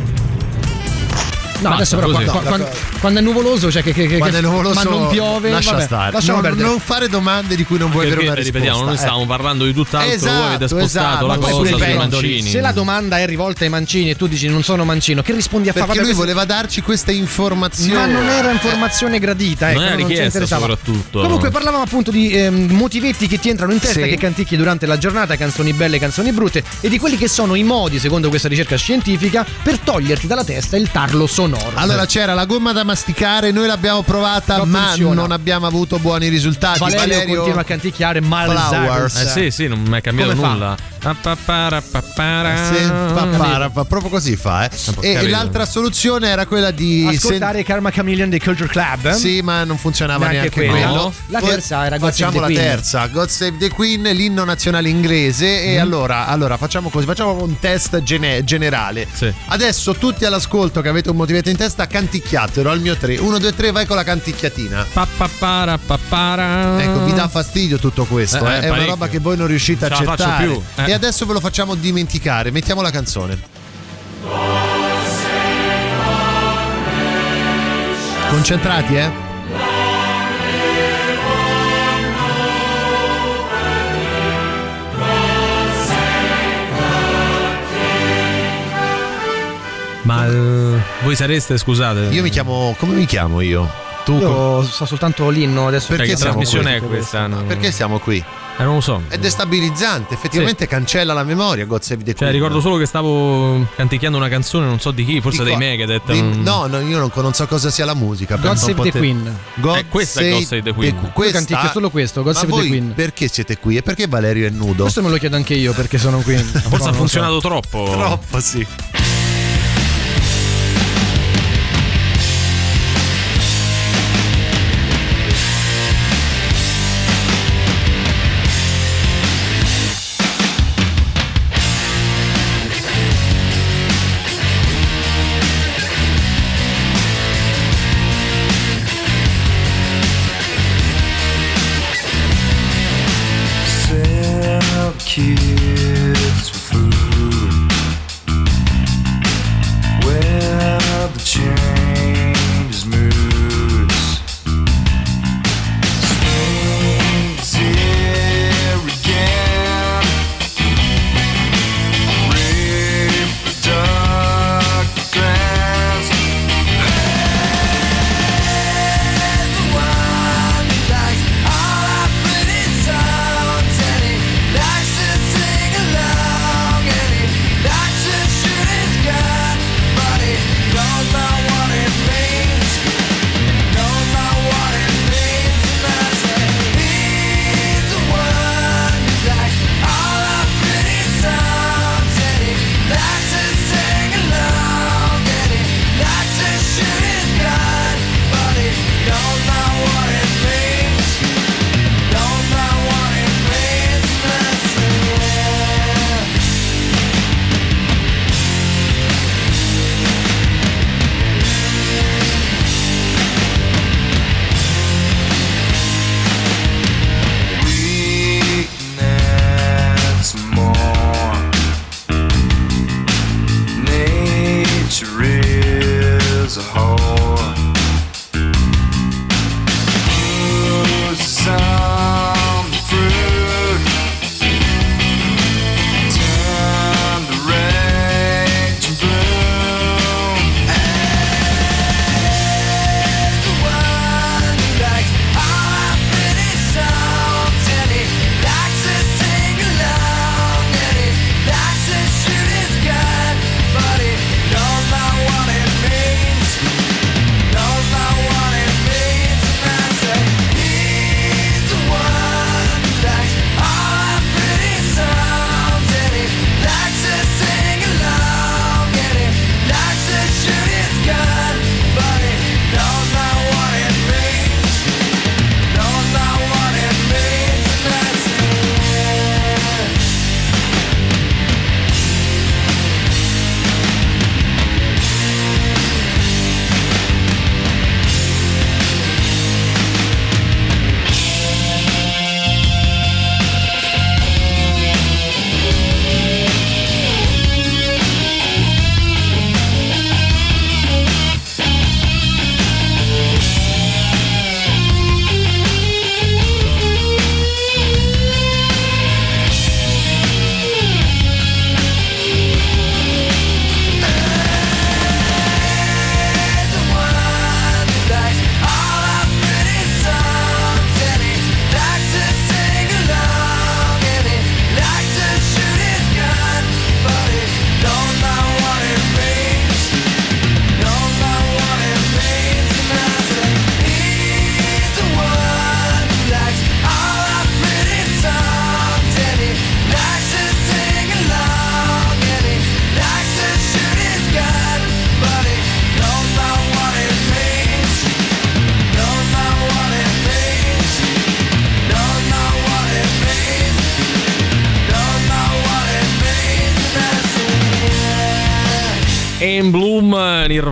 No, adesso però così. qua- qua- quando, quando è nuvoloso, cioè che, che- che- Quando è nuvoloso, ma non piove, lascia vabbè, stare. lasciamo non, perdere. non fare domande di cui non vuoi avere una risposta. ripetiamo, noi eh. stavamo parlando di tutt'altro, Esatto, voi avete spostato esatto. la cosa sui mancini. Se la domanda è rivolta ai mancini e tu dici non sono mancino, che rispondi a fare? Perché lui voleva darci questa informazione. Ma non era informazione gradita, ecco, Non era ci richiesta, interessava. soprattutto. Comunque parlavamo appunto di ehm, motivetti che ti entrano in testa, Sì. che canticchi durante la giornata, canzoni belle, canzoni brutte, e di quelli che sono i modi, secondo questa ricerca scientifica, per toglierti dalla testa il tarlo sonoro. Allora c'era la gomma da masticare, noi l'abbiamo provata, Non ma funziona. non abbiamo avuto buoni risultati. Valerio, continua a canticchiare. Cyrus. Eh sì, sì, non mi è cambiato Come nulla. Pa, pa, para, pa, para. Sì, papara, pa- proprio così fa. eh. E, carino. l'altra soluzione era quella di Ascoltare Karma Chameleon dei Culture Club. Sì, ma non funzionava Neanche neanche, quello. quello. La terza era God Facciamo Save la the Queen. terza, God Save the Queen, l'inno nazionale inglese. E Mm. allora, allora facciamo così: facciamo un test gene- generale. Sì. Adesso tutti all'ascolto che avete un motivetto in testa, canticchiatelo al mio 3. 1, 2, 3, vai con la canticchiatina. Pa, pa, para, pa, para. Ecco, vi dà fastidio tutto questo, Eh, eh, eh, è una roba che voi non riuscite a accettare. più, eh. E adesso ve lo facciamo dimenticare. Mettiamo la canzone. Concentrati, eh? Ma eh, Voi sareste, scusate. Io mi chiamo. Come mi chiamo io? Tu Io so soltanto l'inno adesso. Perché che siamo trasmissione qui? è questa? No? Perché siamo qui? Eh, non lo so. È destabilizzante, effettivamente cancella la memoria. God Save the Cioè, Queen. ricordo solo che stavo canticchiando una canzone, non so di chi, forse Di dei Megadeth. di- no, no, io non, non so cosa sia la musica. God penso un Save po' the te- Queen. God Eh, questa è God Save the Queen. Questa- Io canticchio solo questo, God Ma Save the voi Queen. Perché siete qui? E perché Valerio è nudo? Questo me lo chiedo anche io perché sono qui. *laughs* Forse ha funzionato troppo. Troppo, sì.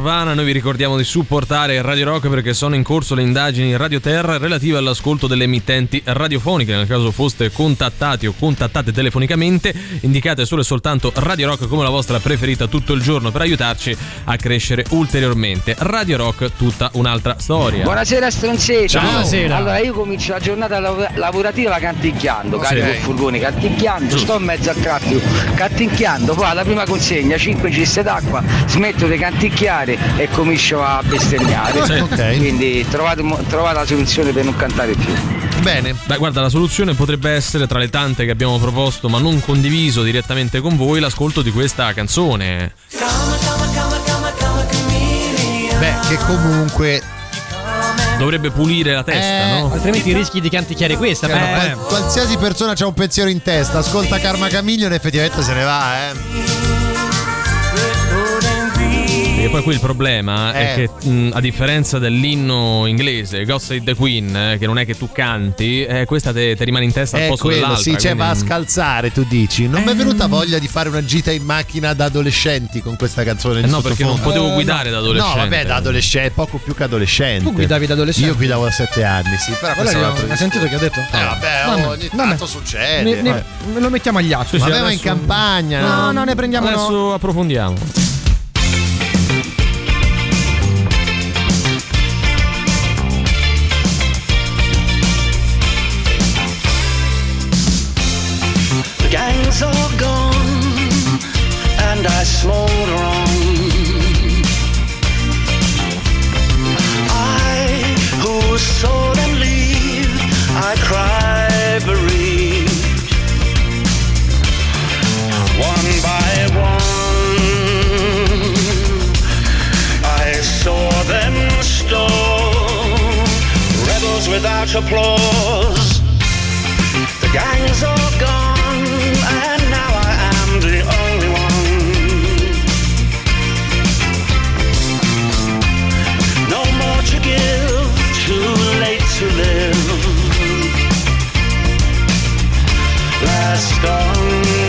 Nirvana noi vi ricordiamo di supportare Radio Rock perché sono in corso le indagini Radio Terra relative all'ascolto delle emittenti radiofoniche. Nel caso foste contattati o contattate telefonicamente, indicate solo e soltanto Radio Rock come la vostra preferita tutto il giorno per aiutarci a crescere ulteriormente. Radio Rock tutta un'altra storia. Buonasera stronzetta. Ciao. Buonasera. Allora io comincio la giornata lav- lavorativa canticchiando, carico il furgone canticchiando, sto in mezzo al traffico canticchiando, poi alla prima consegna 5 ceste d'acqua, smetto di canticchiare e comincio a bestemmiare. Sì. Ok. Quindi trovate, trovate la soluzione per non cantare più. Bene. Beh, guarda, la soluzione potrebbe essere tra le tante che abbiamo proposto, ma non condiviso direttamente con voi, l'ascolto di questa canzone. Beh, che comunque Dovrebbe pulire la testa, Eh, no? Altrimenti rischi di canticchiare questa. Cioè, però, qual- eh. qualsiasi persona ha un pensiero in testa, ascolta Karma Chameleon e effettivamente se ne va, eh. Perché poi qui il problema è Eh. che mh, a differenza dell'inno inglese, God Save the Queen, eh, che non è che tu canti, eh, questa te, te rimane in testa al È posto quello, dell'altra. sì, cioè quindi- va a scalzare, tu dici. Non mi è venuta voglia di fare una gita in macchina da adolescenti con questa canzone. Eh no, perché non potevo guidare da adolescente. No, vabbè, da adolescente, poco più che adolescente. Tu guidavi da adolescente? Io guidavo a sette anni, sì, però questo è un hai sentito che ha detto? Eh, vabbè, Vabbè, ogni vabbè. tanto succede. Ne- ne- vabbè. lo mettiamo agli atti. Sì, sì, Vabbè, ma in campagna. No, no, ne prendiamo Adesso no. approfondiamo. Applause. The gang's all gone, and now I am the only one. No more to give, too late to live. Last on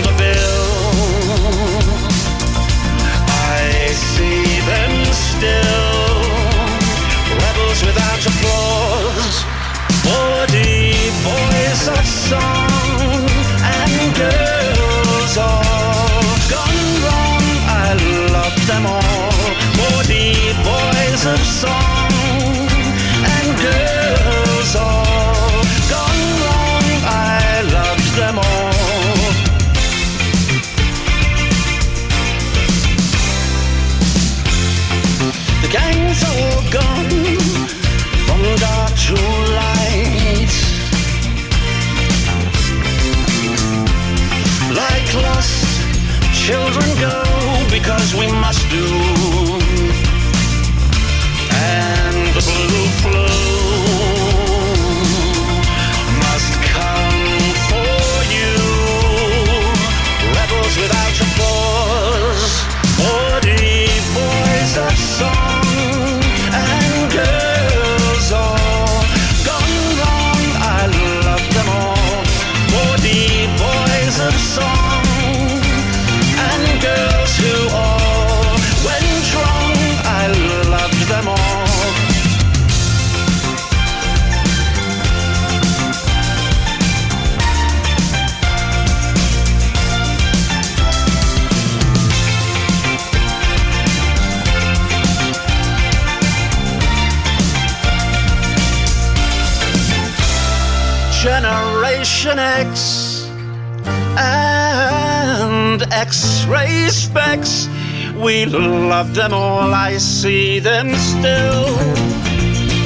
X-ray specs. We love them all. I see them still.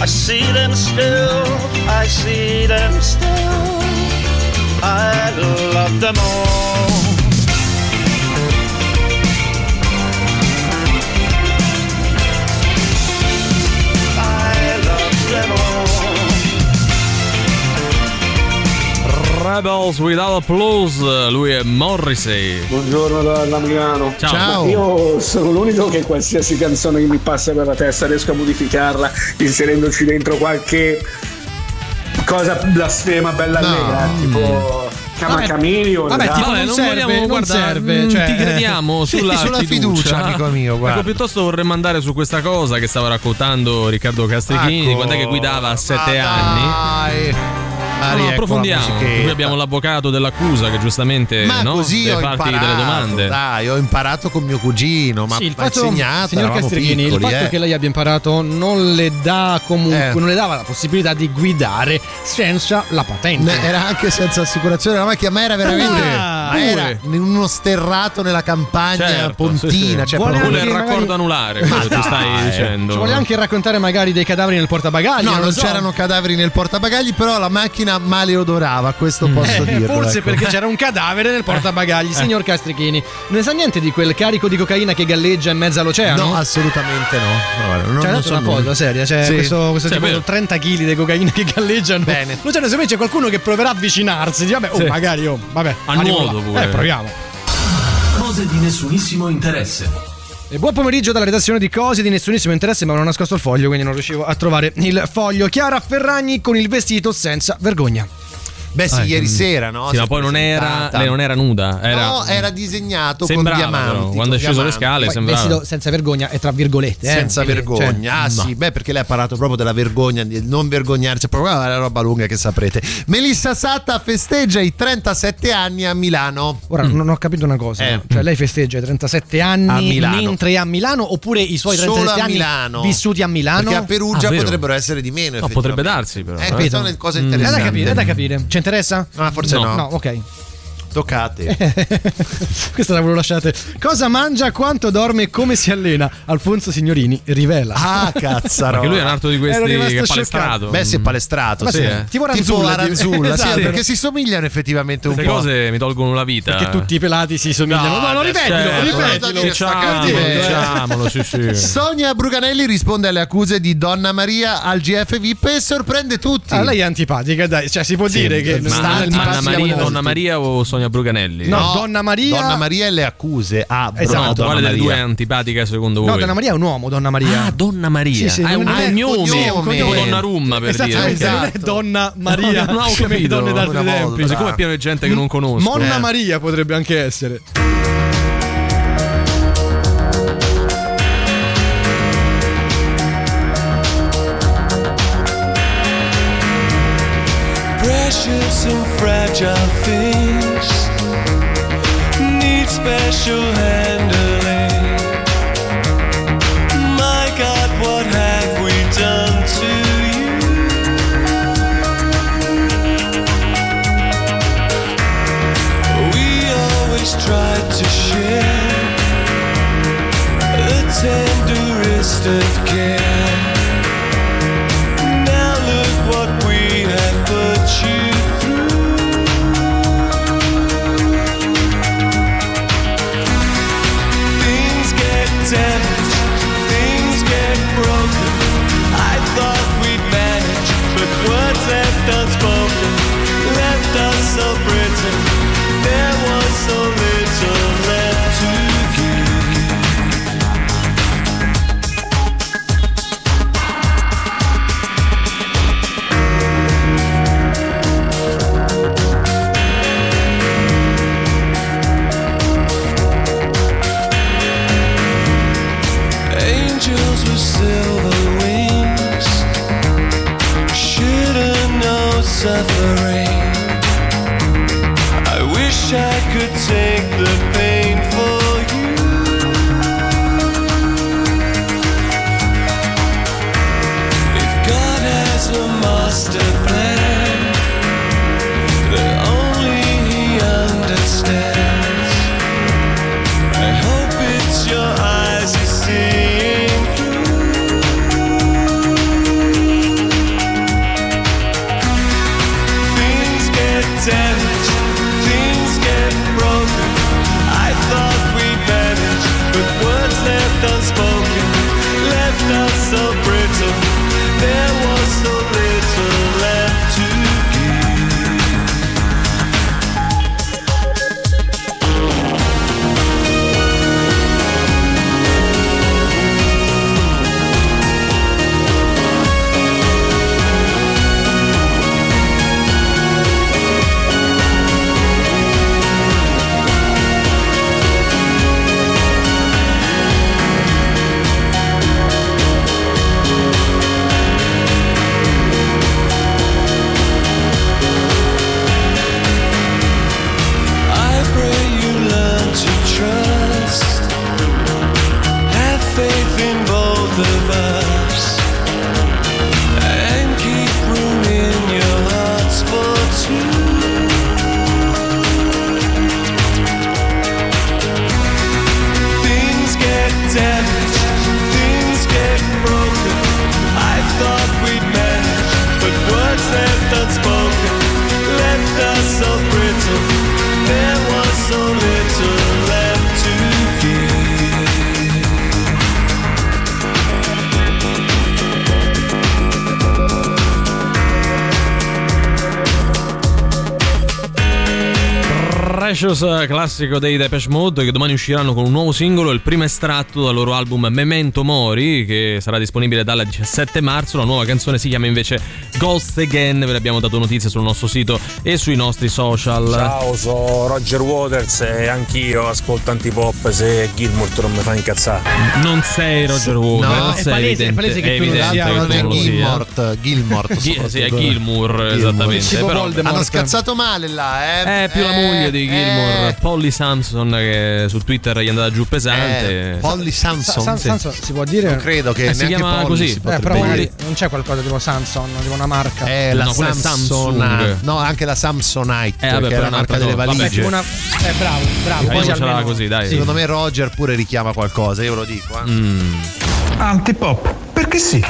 I see them still. I see them still. I love them all. Rebels Without Applause, lui è Morrissey. Buongiorno da Milano. Ciao. Io sono l'unico che qualsiasi canzone che mi passa per la testa riesco a modificarla inserendoci dentro qualche cosa blasfema bella No. allegra, tipo Cama Vabbè. Chameleon. Vabbè, dai. tipo, Vabbè, non serve, vogliamo non guardare, serve, mm, cioè- ti crediamo sulla, sulla fiducia, amico mio, guarda. Ecco, piuttosto vorremmo andare su questa cosa che stava raccontando Riccardo Castrichini, Ecco. quando è che guidava a sette Ma anni. dai. No, Mari, no, ecco approfondiamo. Qui abbiamo l'avvocato dell'accusa che giustamente Ma no, così deve farti imparato, delle domande. dai, ho imparato con mio cugino, ma Sì, il fatto, insegnato, signor eravamo Castrichini, il piccoli, fatto eh. che lei abbia imparato non le dà comunque, Eh. non le dava la possibilità di guidare senza la patente. Ne- Era anche senza assicurazione, la macchina ma era veramente Ah. Era in uno sterrato nella campagna Certo, pontina. sì, sì. Cioè, Vuole Vuole proprio- il raccordo magari- anulare, quello che tu stai dicendo. Ci vuole anche raccontare magari dei cadaveri nel portabagagli. No, lo non so. c'erano cadaveri nel portabagagli, però la macchina male odorava, questo posso Eh, dirlo. forse ecco. perché c'era un cadavere nel portabagagli, signor Castrichini. Ne sa niente di quel carico di cocaina che galleggia in mezzo all'oceano? No, assolutamente no. Guarda, non, C'è non so una nulla. cosa seria, c'è Sì. questo, questo Sì, tipo vero. 30 kg di cocaina che galleggiano. Bene. L'oceano, secondo me c'è qualcuno che proverà a avvicinarsi. Dice, vabbè, oh, Sì. magari, oh, vabbè. A nuoto pure. Eh, proviamo. Cose di nessunissimo interesse. E buon pomeriggio dalla redazione di Cose di nessunissimo interesse, ma non ho nascosto il foglio, quindi non riuscivo a trovare il foglio. Chiara Ferragni con il vestito senza vergogna. Beh, sì, Ah, ieri mm. sera, no? Sì, ma è poi non era, lei non era nuda. Era, No, era disegnato Sembrava, con diamanti. però, con quando è sceso le diamanti. scale Poi sembrava. vestito senza vergogna è tra virgolette. eh, Senza quindi, vergogna, cioè, ah sì, beh, perché lei ha parlato proprio della vergogna, di non vergognarsi, proprio la roba lunga che saprete. Melissa Satta festeggia i 37 anni a Milano. Ora non ho capito una cosa, Eh. cioè lei festeggia i 37 anni A Milano. mentre è a Milano oppure i suoi Solo 37 a anni Milano. vissuti a Milano? Perché a Perugia Ah, potrebbero essere di meno. No, potrebbe darsi, però. Eh, questa è una cosa È da interessante. capire, è da capire. Ci interessa? Ah, forse no. No, ok. Toccate. *laughs* Questa la volevo lasciare. Cosa mangia, quanto dorme e come si allena? Alfonso Signorini rivela. Ah, cazzarola. Perché lui è un altro di questi che è palestrato. Beh, si è palestrato, Ma sì. sì, eh. tipo Tipo Aranzulla, Aranzulla, sì, esatto. perché si somigliano effettivamente un Queste po'. cose mi tolgono la vita. Perché tutti i pelati si somigliano. No, No, no, adesso- ripetilo, certo, ripetilo. Diciamolo, sì, sì. Sonia Bruganelli risponde alle accuse di Donna Maria al GF VIP e sorprende tutti. Ah, lei è antipatica, dai. Cioè, si può Sì, dire che ma- non Ma antipatica. Maria. Donna Maria o Sonia Bruganelli? No, Donna Maria. Donna Maria e le accuse. Ah, Esatto. bravo, Donna Quale delle due è antipatica secondo voi? No, Donna Maria è un uomo, Donna Maria. Ah, Donna Maria. Sì, sì, Ah, è un cognome. cognome. Tipo Donnarumma per esatto, dire. ok. non è Donna Maria. No, no, ho capito. donne d'altri Una tempi. siccome è pieno di gente che non conosco. Monna Eh. Maria potrebbe anche essere. Precious and fragile things need special handling. My God, what have we done to you? We always tried to share the tenderest of care. Eh, classico dei Depeche Mode, che domani usciranno con un nuovo singolo, il primo estratto dal loro album Memento Mori, che sarà disponibile dal 17 marzo. La nuova canzone si chiama invece Ghost Again, ve ne abbiamo dato notizie sul nostro sito e sui nostri social. Ciao, sono Roger Waters e anch'io ascolto antipop se Gilmour non mi fa incazzare. Non sei Roger Waters, è palese- è palese che tu non evidente sia che tu Non è non lo sia. Gilmort, Gilmort Gi- sì, è. Gilmour, esattamente. Però- Voldemort. Hanno scazzato male là, eh. È più la moglie di Gilmour, eh. Polly Samson, che su Twitter gli è andata giù pesante. Eh, Polly Samson. Sa- sì. Samson si può dire? Non credo che Eh, si chiama Polly così. si Eh, Eh, però dire. magari non c'è qualcosa tipo Samson, tipo una marca. Eh, la No. Samsung. No, anche la Samsonite, Eh, vabbè, che è poi la marca delle. Vabbè, valigie. Una... Eh, bravo, bravo. così Facciamocela almeno- così, dai. Secondo me Roger pure richiama qualcosa, io ve lo dico. eh. Mm. Antipop, perché sì?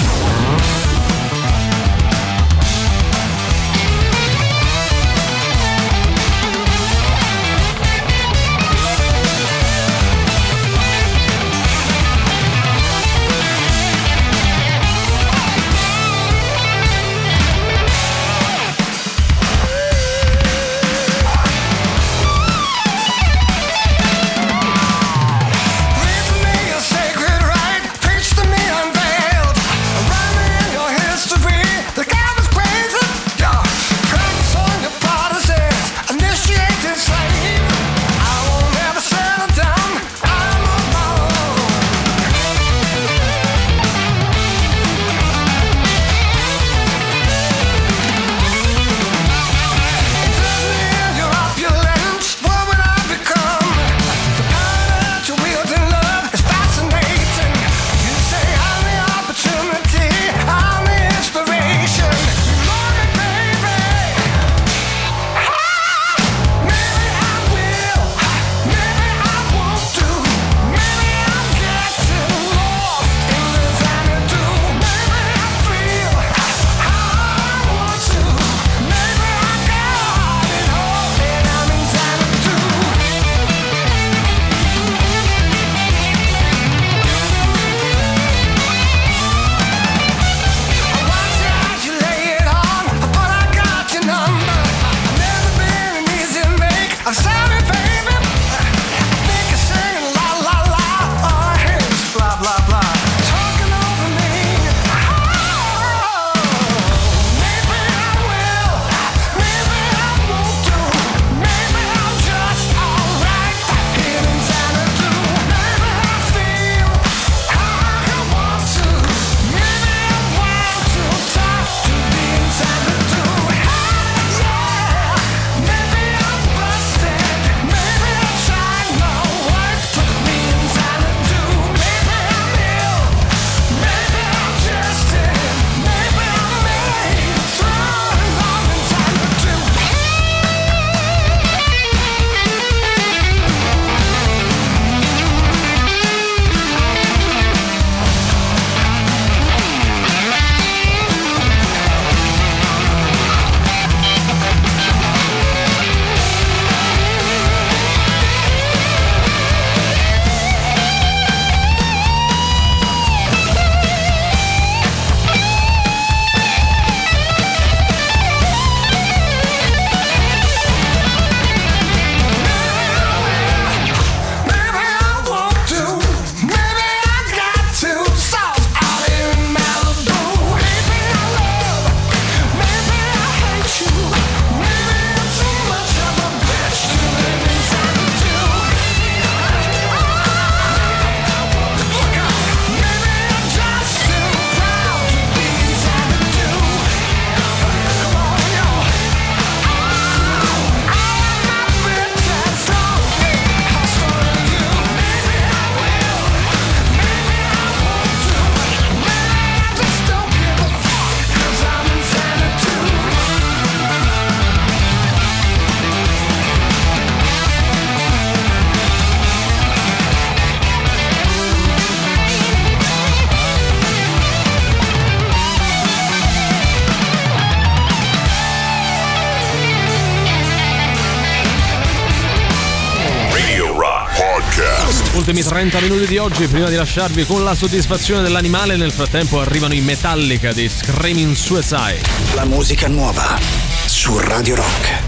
30 minuti di oggi, prima di lasciarvi con la soddisfazione dell'animale, nel frattempo arrivano i Metallica di Screaming Suicide. La musica nuova su Radio Rock.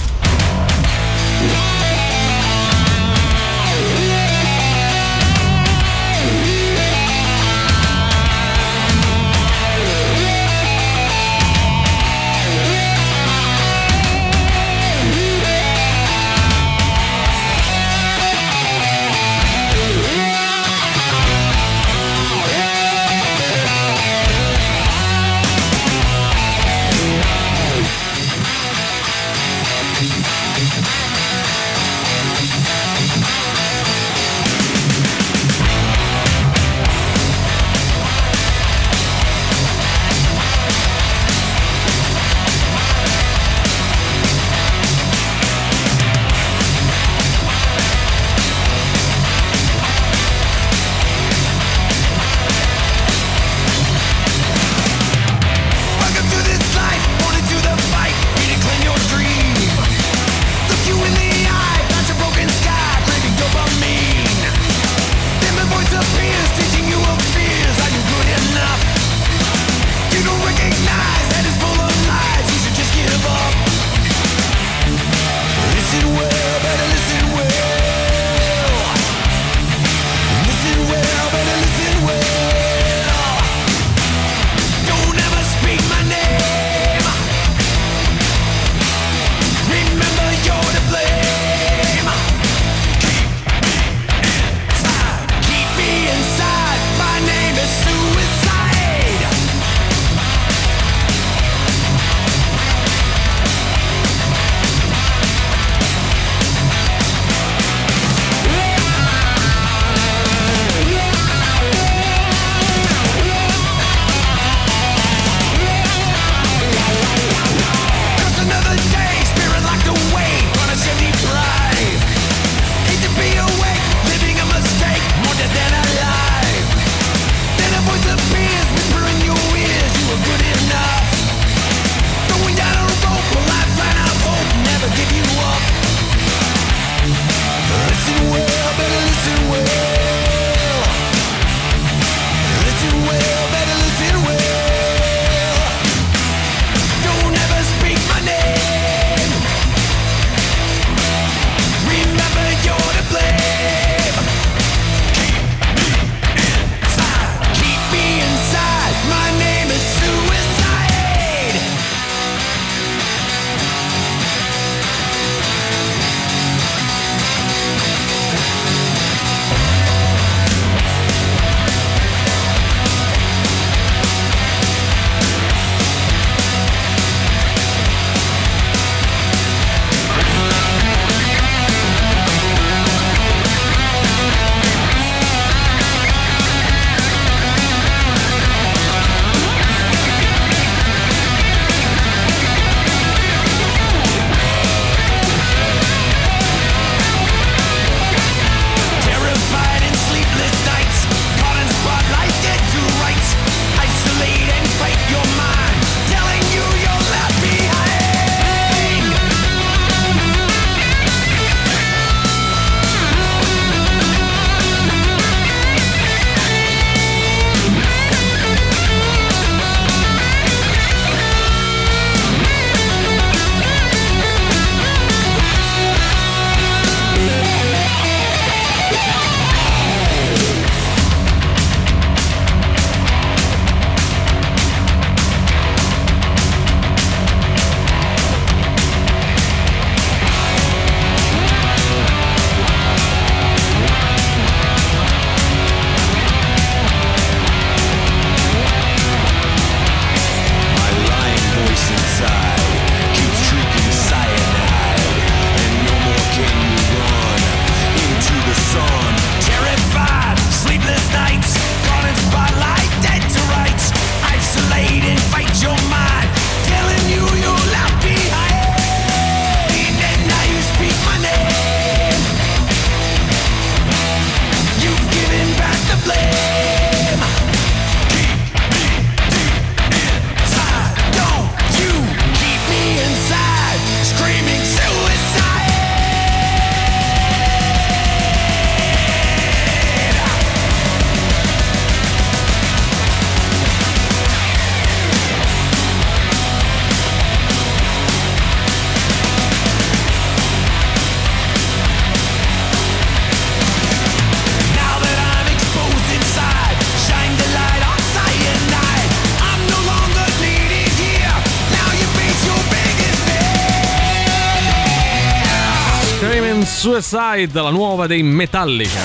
Suicide, la nuova dei Metallica.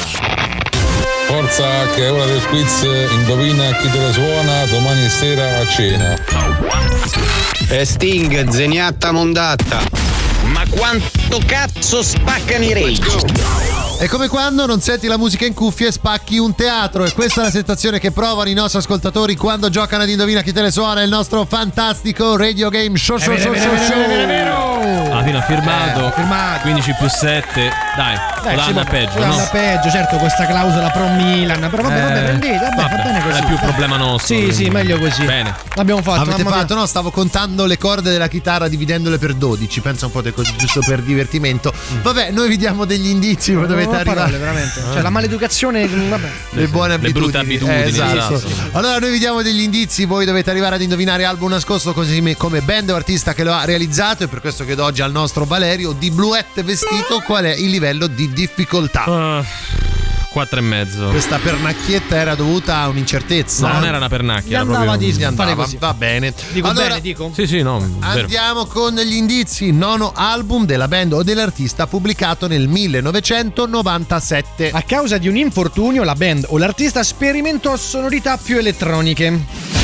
Forza che è ora del quiz, indovina chi te lo suona domani sera a cena. E Sting, zeniatta mondatta. Ma quanto cazzo spaccano i rage? È come quando non senti la musica in cuffia e spacchi un teatro. E questa è la sensazione che provano i nostri ascoltatori quando giocano ad Indovina chi te le suona. Il nostro fantastico radio game show show show show show. Alla ha firmato, Eh, firmato. 15 più 7. Dai, Dai, la sì, andà ma- peggio, poteva no? peggio, certo, questa clausola pro Milan. Però vabbè, vabbè, Eh, prendete, vabbè, va vabbè, bene così. è più problema nostro. Sì, sì, meglio così. Bene. L'abbiamo fatto. Avete mamma mia. fatto? No, stavo contando le corde della chitarra dividendole per 12. Pensa un po' di così, giusto per divertimento. Vabbè, noi vi diamo degli indizi, voi dovete Non arrivare. parole, veramente. Cioè, la maleducazione, vabbè. Le buone Le abitudini. brutte abitudini, Eh, esatto. esatto. Allora noi vi diamo degli indizi, voi dovete arrivare ad indovinare album nascosto così me- come band o artista che lo ha realizzato e per questo chiedo oggi al nostro Valerio di bluette vestito qual è il livello di difficoltà. Ah, Quattro e mezzo. Questa pernacchietta era dovuta a un'incertezza. No, non era una pernacchia. Gli era andava proprio... di andava, così. va bene. Dico Allora- bene, dico. Sì, sì, no. vero. Andiamo con gli indizi. Nono album della band o dell'artista pubblicato nel 1997. A causa di un infortunio, la band o l'artista sperimentò sonorità più elettroniche.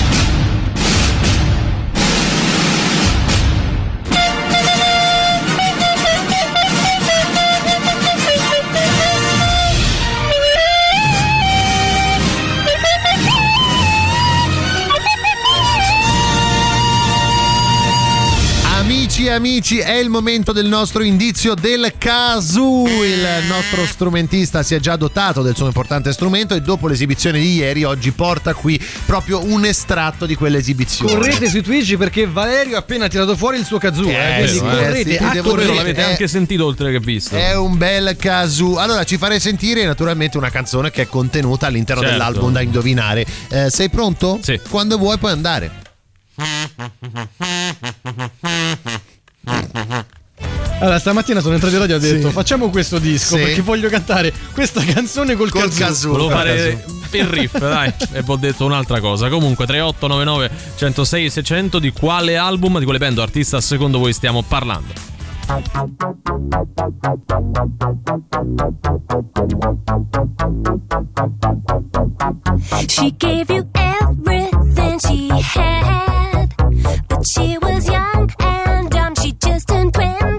Amici è il momento del nostro indizio del kazoo. Il nostro strumentista si è già dotato del suo importante strumento e dopo l'esibizione di ieri, oggi porta qui proprio un estratto di quell'esibizione. Correte su Twitch perché Valerio ha appena tirato fuori il suo kazoo. Eh, quindi sì, correte eh sì, dire, L'avete Eh. anche sentito oltre che visto. È un bel kazoo. Allora ci farei sentire naturalmente una canzone che è contenuta all'interno Certo. dell'album da indovinare. Eh, sei pronto? Sì. Quando vuoi puoi andare. *laughs* Allora, stamattina sono entrato in radio e ho detto: Facciamo questo disco Sì. perché voglio cantare questa canzone col, Col kazoo. Volevo fare il riff, dai. E vi ho detto un'altra cosa. Comunque, 3899 106 600 di quale album, di quale band o artista secondo voi stiamo parlando? She gave you everything she had, but she was young and. She just turned 21.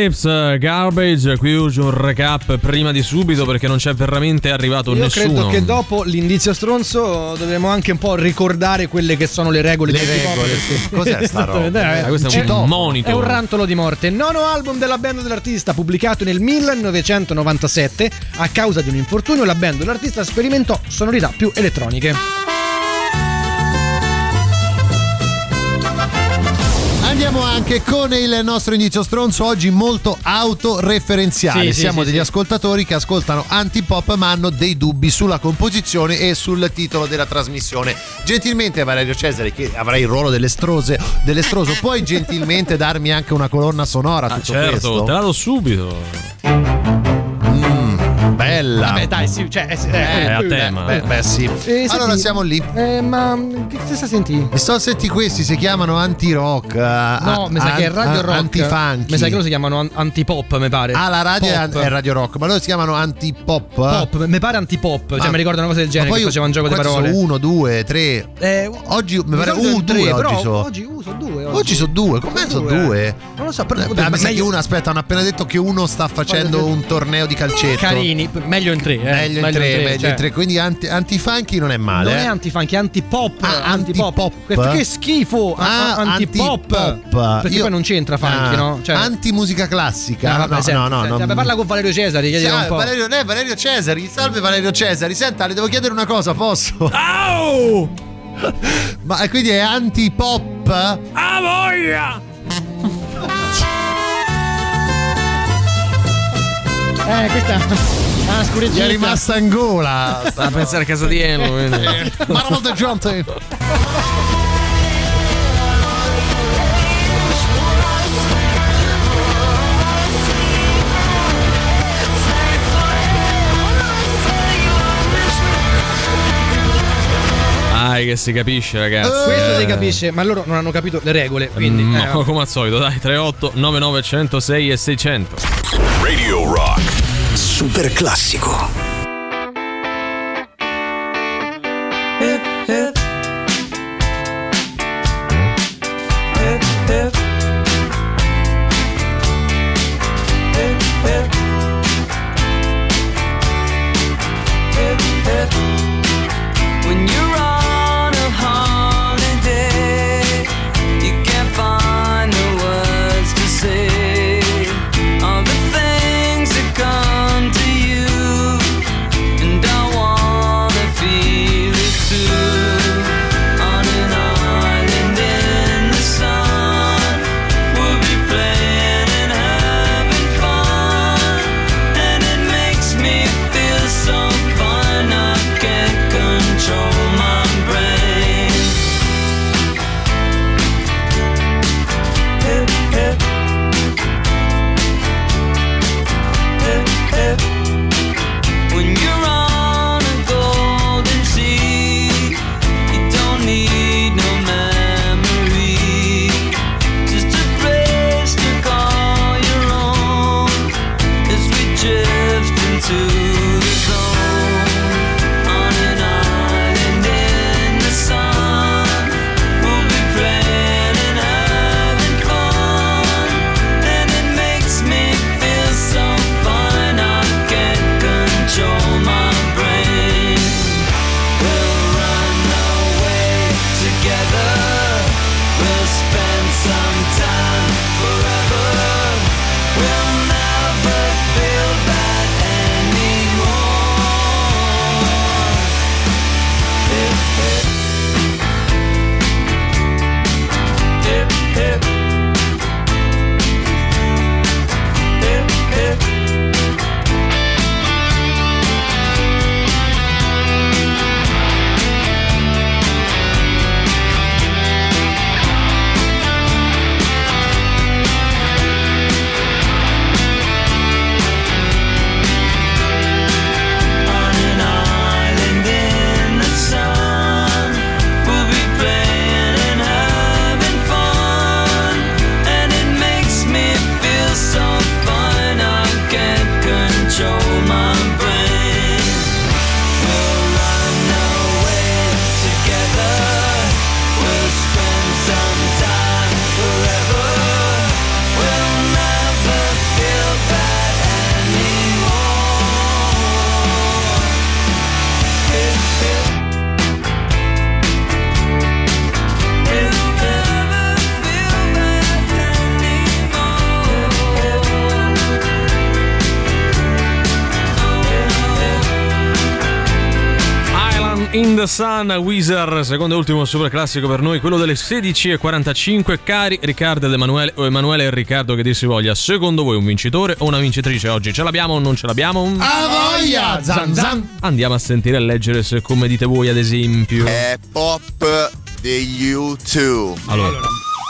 Charlie Lips, eh, Garbage, qui urge un recap prima di subito perché non c'è veramente arrivato Io nessuno. credo che dopo l'indizio stronzo dovremo anche un po' ricordare quelle che sono le regole Le regole, sì. Cos'è sta roba? Esattamente, Eh, questo è un È- monito. È un rantolo di morte. Nono album della band dell'artista, pubblicato nel 1997. A causa di un infortunio, la band dell'artista sperimentò sonorità più elettroniche. Andiamo anche con il nostro indizio stronzo, oggi molto autoreferenziale. Sì, Siamo sì, degli sì. ascoltatori che ascoltano antipop ma hanno dei dubbi sulla composizione e sul titolo della trasmissione. Gentilmente Valerio Cesare, che avrà il ruolo dell'estrose, dell'estroso, *laughs* puoi gentilmente darmi anche una colonna sonora Ah, tutto certo, questo? te la do subito. Bella. Vabbè, dai, sì, cioè, eh, eh, è a eh, tema. Beh, beh, sì. Eh, allora senti, siamo lì. Eh, ma che stessa senti? E sto senti questi, si chiamano anti-rock. No, mi sa che è Radio Rock. Anti-funky. Mi sa che loro si chiamano an- antipop, mi pare. Ah, la radio è, Pop. è Radio Rock, ma loro si chiamano anti-pop. Pop, mi pare antipop. Cioè, Ah. mi ricordo una cosa del genere poi faceva un gioco di parole. Sono uno, due, tre. Eh, Oggi mi pare solito uno, tre, due oggi sono. Oggi uso due. Oggi, Oggi sono due, come sono due? Non lo so, però Eh, mi sa che uno, aspetta, hanno appena detto che uno sta facendo un torneo di calcetto. Carini, meglio in tre. Eh. Meglio in tre, meglio cioè. in tre. Quindi anti, anti-funky non è male. Non eh. è antifunky, è antipop. Ah, antipop. antipop? Che, schifo! Ah, Ah, antipop. antipop. Perché Io- poi non c'entra funky, Ah, no? Cioè, Anti-musica classica. Ah, vabbè, no, senti, no, no, senti, no. vabbè, parla con Valerio Cesari, Ah, un po'. Valerio, eh, Valerio Cesari, salve Valerio Cesari. Senta, le devo chiedere una cosa, posso? *laughs* Ma eh, quindi è anti-pop? Ah, voglia! Eh, questa. Gli scureggina. è rimasta in gola. Sta a pensare a casa di Eno. quindi. Marvel the Jonte. Dai, che si capisce, ragazzi. Questo si eh. capisce, ma loro non hanno capito le regole. Quindi. Mm, eh, No, come al solito, dai, 38 99 106 e 600. Radio Rock. Super classico. Sun, Weezer, secondo e ultimo super classico per noi, quello delle 16.45. Cari Riccardo ed Emanuele, o Emanuele e Riccardo che dir si voglia, secondo voi un vincitore o una vincitrice oggi? Ce l'abbiamo o non ce l'abbiamo? A voglia! Zan zan! Andiamo a sentire e leggere se come dite voi ad esempio. È pop degli U2. Allora,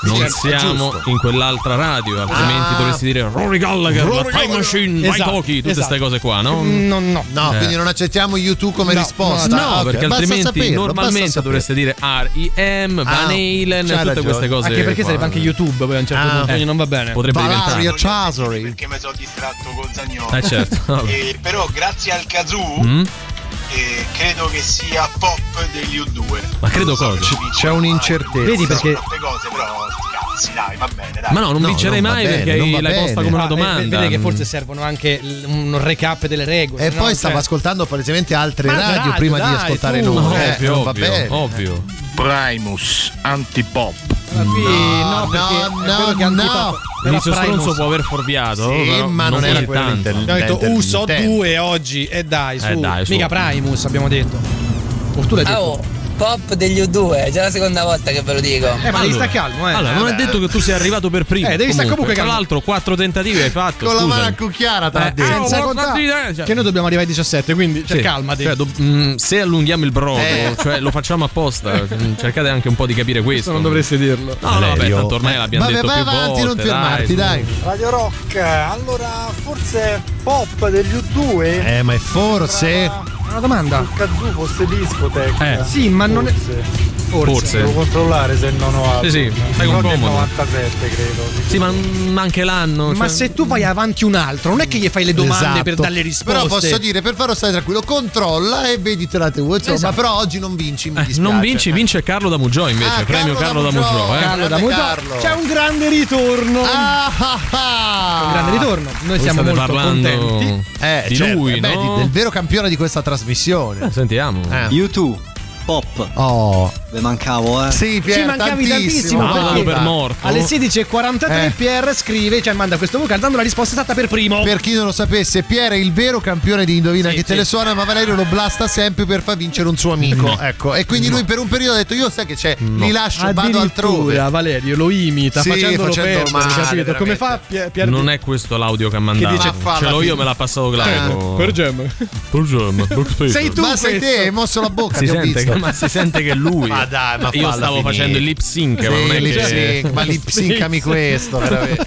non Certo, siamo in quell'altra radio, altrimenti Ah. dovresti dire Rory Gallagher, Rory la Time Gallagher. Machine, Esatto, Vai Toki, tutte esatto. queste cose qua, no? No, no. No, Eh. quindi non accettiamo YouTube come No, risposta. No, Ah, ok. perché Basta altrimenti saperlo, normalmente dovreste dire R.E.M., Van Ah, Halen, c'hai tutte ragione. queste cose. Anche perché qua. sarebbe anche YouTube poi a un certo Ah. punto, quindi Eh, non va bene. Potrebbe Valerio diventare. Chasori. Perché mi sono distratto col Zagnolo. Eh, certo. *laughs* Eh, però grazie al kazoo Mm? Eh, credo che sia pop degli U2. Ma credo cosa? C'è un'incertezza. Vedi perché cose, però cazzi, dai, va bene, dai. Ma no, non No, vincerei non mai bene, perché non va l'hai posta come una Ah, domanda. Vede che forse servono anche un recap delle regole. E no? poi stavo Cioè- ascoltando palesemente altre Ma radio radio, prima di dai, ascoltare su. noi. eh, ovvio, ovvio, bene. ovvio. Primus, antipop. Ma qui no, No, no, è quello che no, no. L'inizio stronzo può aver fuorviato, Sì, però ma non era così quello tanto. Abbiamo detto Intendo, U so intendo. 2 oggi e dai su, Eh, dai, su. mica Primus abbiamo detto o tu l'hai detto Oh, pop degli U2, è già la seconda volta che ve lo dico. eh ma devi stare calmo eh Allora, non è detto che tu sia arrivato per primo. Eh, devi stare comunque Tra calmo. l'altro, quattro tentativi hai fatto. Con la scusami. mano a cucchiara, te l'ha Eh, detto. ah, senza oh, contare quanti- cioè- che noi dobbiamo arrivare ai 17 quindi cioè, Sì. calmati Cioè, do- mm, se allunghiamo il brodo, Eh. *laughs* cioè lo facciamo apposta, mm, cercate anche un po' di capire questo. non dovresti dirlo No, no, vabbè, tanto ormai l'abbiamo Vabbè, detto vai più avanti, volte. non fermarti, dai. Radio Rock, allora forse pop degli U2? Eh, ma è forse. Una domanda Kazoo fosse discoteca. Eh. sì ma non è Forse. Devo controllare se non ho altro. Sì, sì, fai un comodo. 97 credo. Sì, ma mm, anche l'anno. ma cioè- se tu vai avanti un altro non è che gli fai le domande Esatto. per darle risposte Però posso dire, per farlo stare tranquillo, controlla e vedite la TV. Insomma, Esatto. però oggi non vinci, mi Eh, non vinci, vince Carlo da Muggiò invece, Ah, premio Carlo da eh. Carlo da Grande Muggiò. Carlo. c'è un grande ritorno Ah, ah, ah. un grande ritorno noi Voi siamo molto parlando contenti Eh, di certo, lui, eh, beh, no? di- del vero campione di questa trasmissione. Eh, sentiamo. Eh. U2, pop, Oh, ve mancavo, eh. sì, Pier, ci mancavi tantissimo perché per morto. alle 16.43 Eh. Pierre scrive cioè manda questo vocale dando la risposta esatta per primo Per chi non lo sapesse, Pier è il vero campione di Indovina Sì, chi sì. te le suona, ma Valerio lo blasta sempre per far vincere un suo amico. Ecco, e quindi lui per un periodo ha detto: Io sai che c'è, li lascio, vado altrove. Valerio lo imita Sì, facendolo facendolo male, come fa Pier, Pier Non è questo l'audio che ha mandato. dice- Ma fa Ce l'ho io, me l'ha passato Glauco. per gem Per gem. Sei tu Ma sei te, hai mosso la bocca, Si ti ho sente, visto. Che, ma si sente che è lui. Ma dai, ma Io stavo finire. facendo il lip sync, ma Sì, non è lip che. sync, ma lip syncami questo, veramente.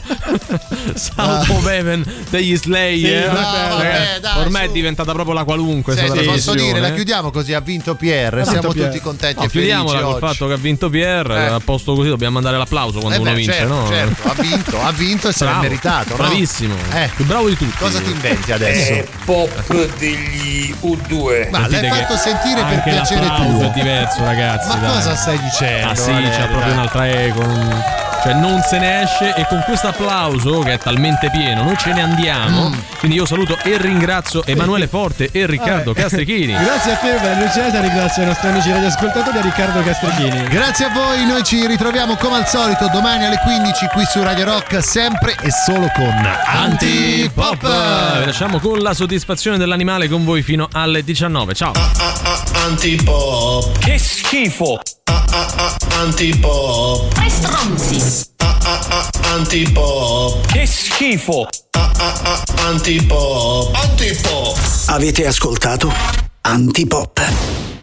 Salvo Beven degli Slayer. Sì, no, vabbè, dai, Ormai su. è diventata proprio la qualunque. Senti, questa posso dire, la chiudiamo così, ha vinto Pierre, siamo Pierre. tutti contenti No, e chiudiamola col fatto che ha vinto Pierre. Eh. A posto così dobbiamo mandare l'applauso quando Eh uno beh, vince, certo, no? certo, ha vinto, ha vinto e se l'è Bravo, meritato, no? Bravissimo. Eh. Più bravo di tutti. Cosa ti inventi adesso? pop degli U2. Ma l'hai che fatto sentire per piacere tuo. È diverso, ragazzi. Ma dai. cosa stai dicendo? Ah sì, Valerio, c'è proprio un'altra eco. Cioè non se ne esce e con questo applauso che è talmente pieno noi ce ne andiamo. Mm. Quindi io saluto e ringrazio Emanuele Forte e Riccardo Eh. Castrichini. *laughs* grazie a te Valerio Cesare ringrazio i nostri amici radioascoltatori e a Riccardo Castrichini Grazie a voi, noi ci ritroviamo come al solito domani alle 15 qui su Radio Rock, sempre e solo con Antipop! Antipop. Vi lasciamo con la soddisfazione dell'animale con voi fino alle 19. Ciao! Antipop. Che schifo! Antipop. Tre stronzi. Antipop. Che schifo! Antipop. Antipop. Avete ascoltato Antipop.